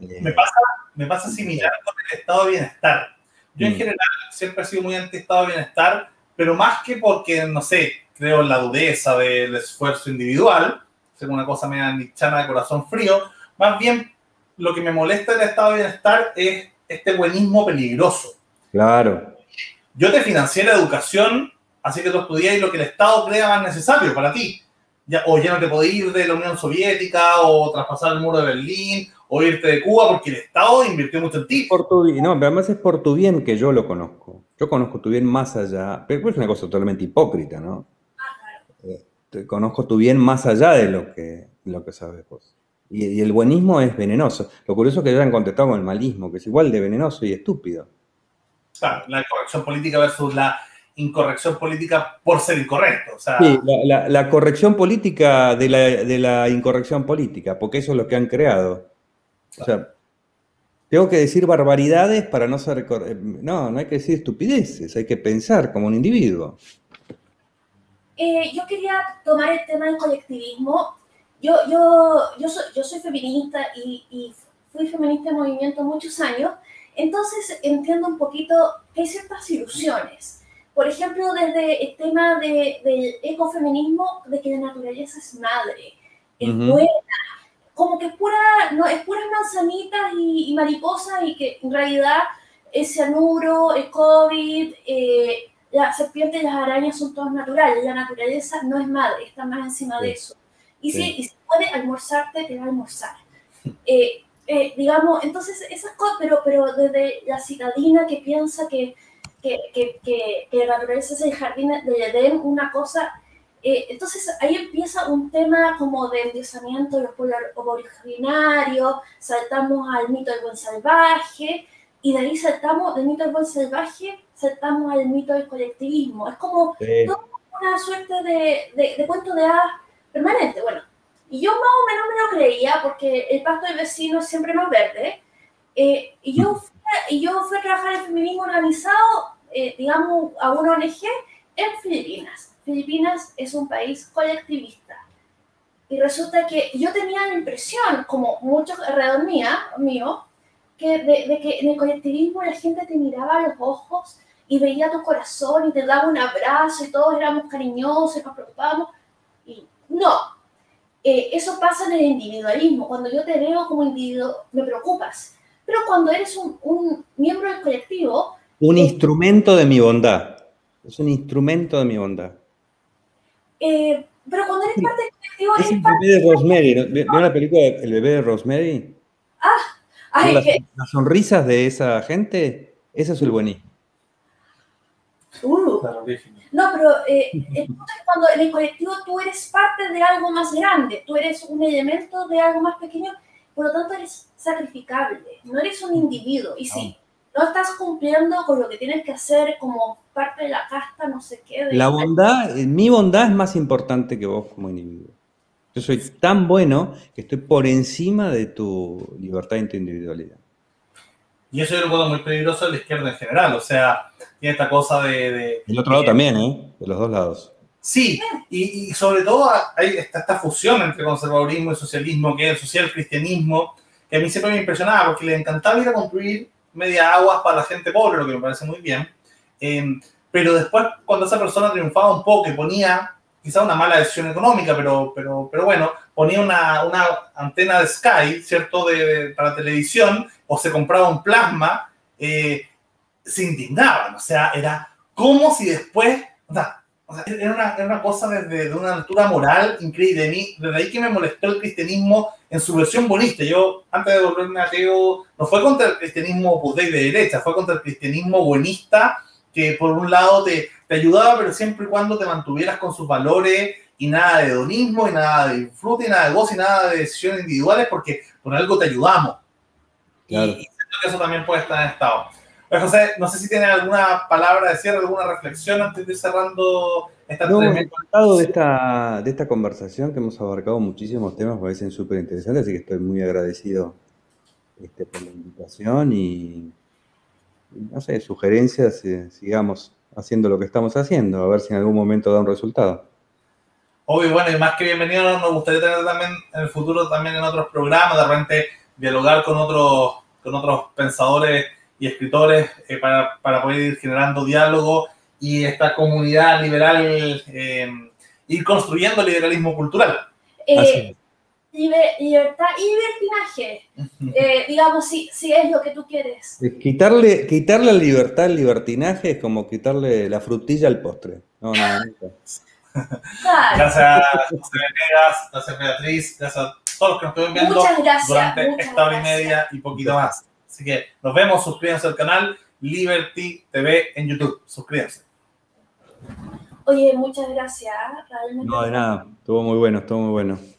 Eh, me, pasa, similar con el estado de bienestar. Yo en mm. general siempre he sido muy anti-estado de bienestar, pero más que porque, no sé, creo en la dureza del esfuerzo individual, según una cosa media nichana de corazón frío, más bien lo que me molesta del estado de bienestar es este buenismo peligroso. Claro. Yo te financié la educación, así que tú estudias lo que el Estado crea más necesario para ti. Ya, o ya no te podés ir de la Unión Soviética, o traspasar el muro de Berlín, o irte de Cuba, porque el Estado invirtió mucho en ti. Por tu, no, pero además es por tu bien que yo lo conozco. Yo conozco tu bien más allá, pero es una cosa totalmente hipócrita, ¿no? Eh, conozco tu bien más allá de lo que, lo que sabes vos. Y, el buenismo es venenoso. Lo curioso es que hayan contestado con el malismo, que es igual de venenoso y estúpido. Claro, la corrección política versus la incorrección política por ser incorrecto. sí, la, corrección política de la, de la, incorrección política, porque eso es lo que han creado. O sea, tengo que decir barbaridades para no ser... No, no hay que decir estupideces, hay que pensar como un individuo. Eh, yo quería tomar el tema del colectivismo. Yo, yo, yo, soy, yo soy feminista y, y fui feminista en movimiento muchos años, entonces entiendo un poquito que hay ciertas ilusiones. Por ejemplo, desde el tema de, del ecofeminismo, de que la naturaleza es madre, es buena, como que es pura, no, es puras manzanitas y, mariposas y que en realidad el cianuro, el COVID, eh, la serpiente y las arañas son todas naturales. La naturaleza no es madre, está más encima de eso. Y, si, y puede almorzarte, te va a almorzar. Eh, eh, digamos, entonces esas cosas, pero, pero desde la citadina que piensa que, que, que, que, la naturaleza es el jardín de Edén, una cosa eh, entonces ahí empieza un tema como de endiosamiento de los pueblos originarios, saltamos al mito del buen salvaje, y de ahí saltamos del mito del buen salvaje, saltamos al mito del colectivismo. Es como una suerte de, de, cuento de hadas permanente. Bueno, y yo más o menos me lo creía porque el pacto de vecinos es siempre más verde. Eh, y, yo fui, y yo fui a trabajar en feminismo organizado, eh, digamos, a una ONG en Filipinas. Filipinas es un país colectivista. Y resulta que yo tenía la impresión, como muchos alrededor mía, mío, que de, que en el colectivismo la gente te miraba a los ojos y veía tu corazón y te daba un abrazo y todos éramos cariñosos y nos preocupábamos. Y no, eh, eso pasa en el individualismo. Cuando yo te veo como individuo, me preocupas. Pero cuando eres un, un miembro del colectivo... Un instrumento de mi bondad. Es un instrumento de mi bondad. Eh, pero cuando eres parte del colectivo... Es el bebé de Rosemary. ¿Vio la película El bebé de Rosemary? Ah, ay, las, las, sonrisas de esa gente, ese es el buenismo. Uh, no, pero eh, cuando en el colectivo tú eres parte de algo más grande, tú eres un elemento de algo más pequeño, por lo tanto eres sacrificable, no eres un individuo. Y sí, no estás cumpliendo con lo que tienes que hacer como parte de la casta, no sé qué. la bondad, eh, mi bondad es más importante que vos como individuo. Yo soy tan bueno que estoy por encima de tu libertad y tu individualidad. Y eso yo lo encuentro muy peligroso de la izquierda en general, o sea, tiene esta cosa de... El otro lado también, ¿eh? De los dos lados. Sí, y, sobre todo hay esta, esta, fusión entre conservadurismo y socialismo, que es el social cristianismo, que a mí siempre me impresionaba porque le encantaba ir a construir media aguas para la gente pobre, lo que me parece muy bien. Em, pero después, cuando esa persona triunfaba un poco y ponía quizá una mala decisión económica, pero, pero, pero bueno, ponía una, una antena de Sky, ¿cierto?, de, para televisión, o se compraba un plasma, eh, se indignaban. O sea, era como si después, era, una, era, una, cosa desde de una altura moral increíble. De desde ahí que me molestó el cristianismo en su versión bonista. Yo, antes de volverme ateo, no fue contra el cristianismo pues, de derecha, fue contra el cristianismo buenista, que por un lado te, te ayudaba, pero siempre y cuando te mantuvieras con sus valores y nada de hedonismo, y nada de disfrute, y nada de gozo, y nada de decisiones individuales, porque por algo te ayudamos. Y, siento que eso también puede estar en estado. Pues José, no sé si tiene alguna palabra de cierre, alguna reflexión antes de ir cerrando esta no, de esta, de esta conversación que hemos abarcado muchísimos temas, me parecen súper interesantes, así que estoy muy agradecido este, por la invitación y, no sé, sugerencias, eh, sigamos haciendo lo que estamos haciendo, a ver si en algún momento da un resultado. Obvio, bueno, y más que bienvenido, nos gustaría tener también en el futuro, también en otros programas, de repente dialogar con otros, con otros pensadores y escritores eh, para, para, poder ir generando diálogo y esta comunidad liberal, eh, ir construyendo el liberalismo cultural. Eh, libertad y libertinaje, eh, digamos, si, si es lo que tú quieres. Quitarle, quitarle la libertad al libertinaje es como quitarle la frutilla al postre. No, no, Gracias, José Venegas, gracias Beatriz, gracias a todos los que nos estuvieron viendo durante esta hora y media y poquito más. Así que nos vemos, suscríbanse al canal Liberty TV en YouTube. Suscríbanse. Oye, muchas gracias. no, de nada, estuvo muy bueno, estuvo muy bueno.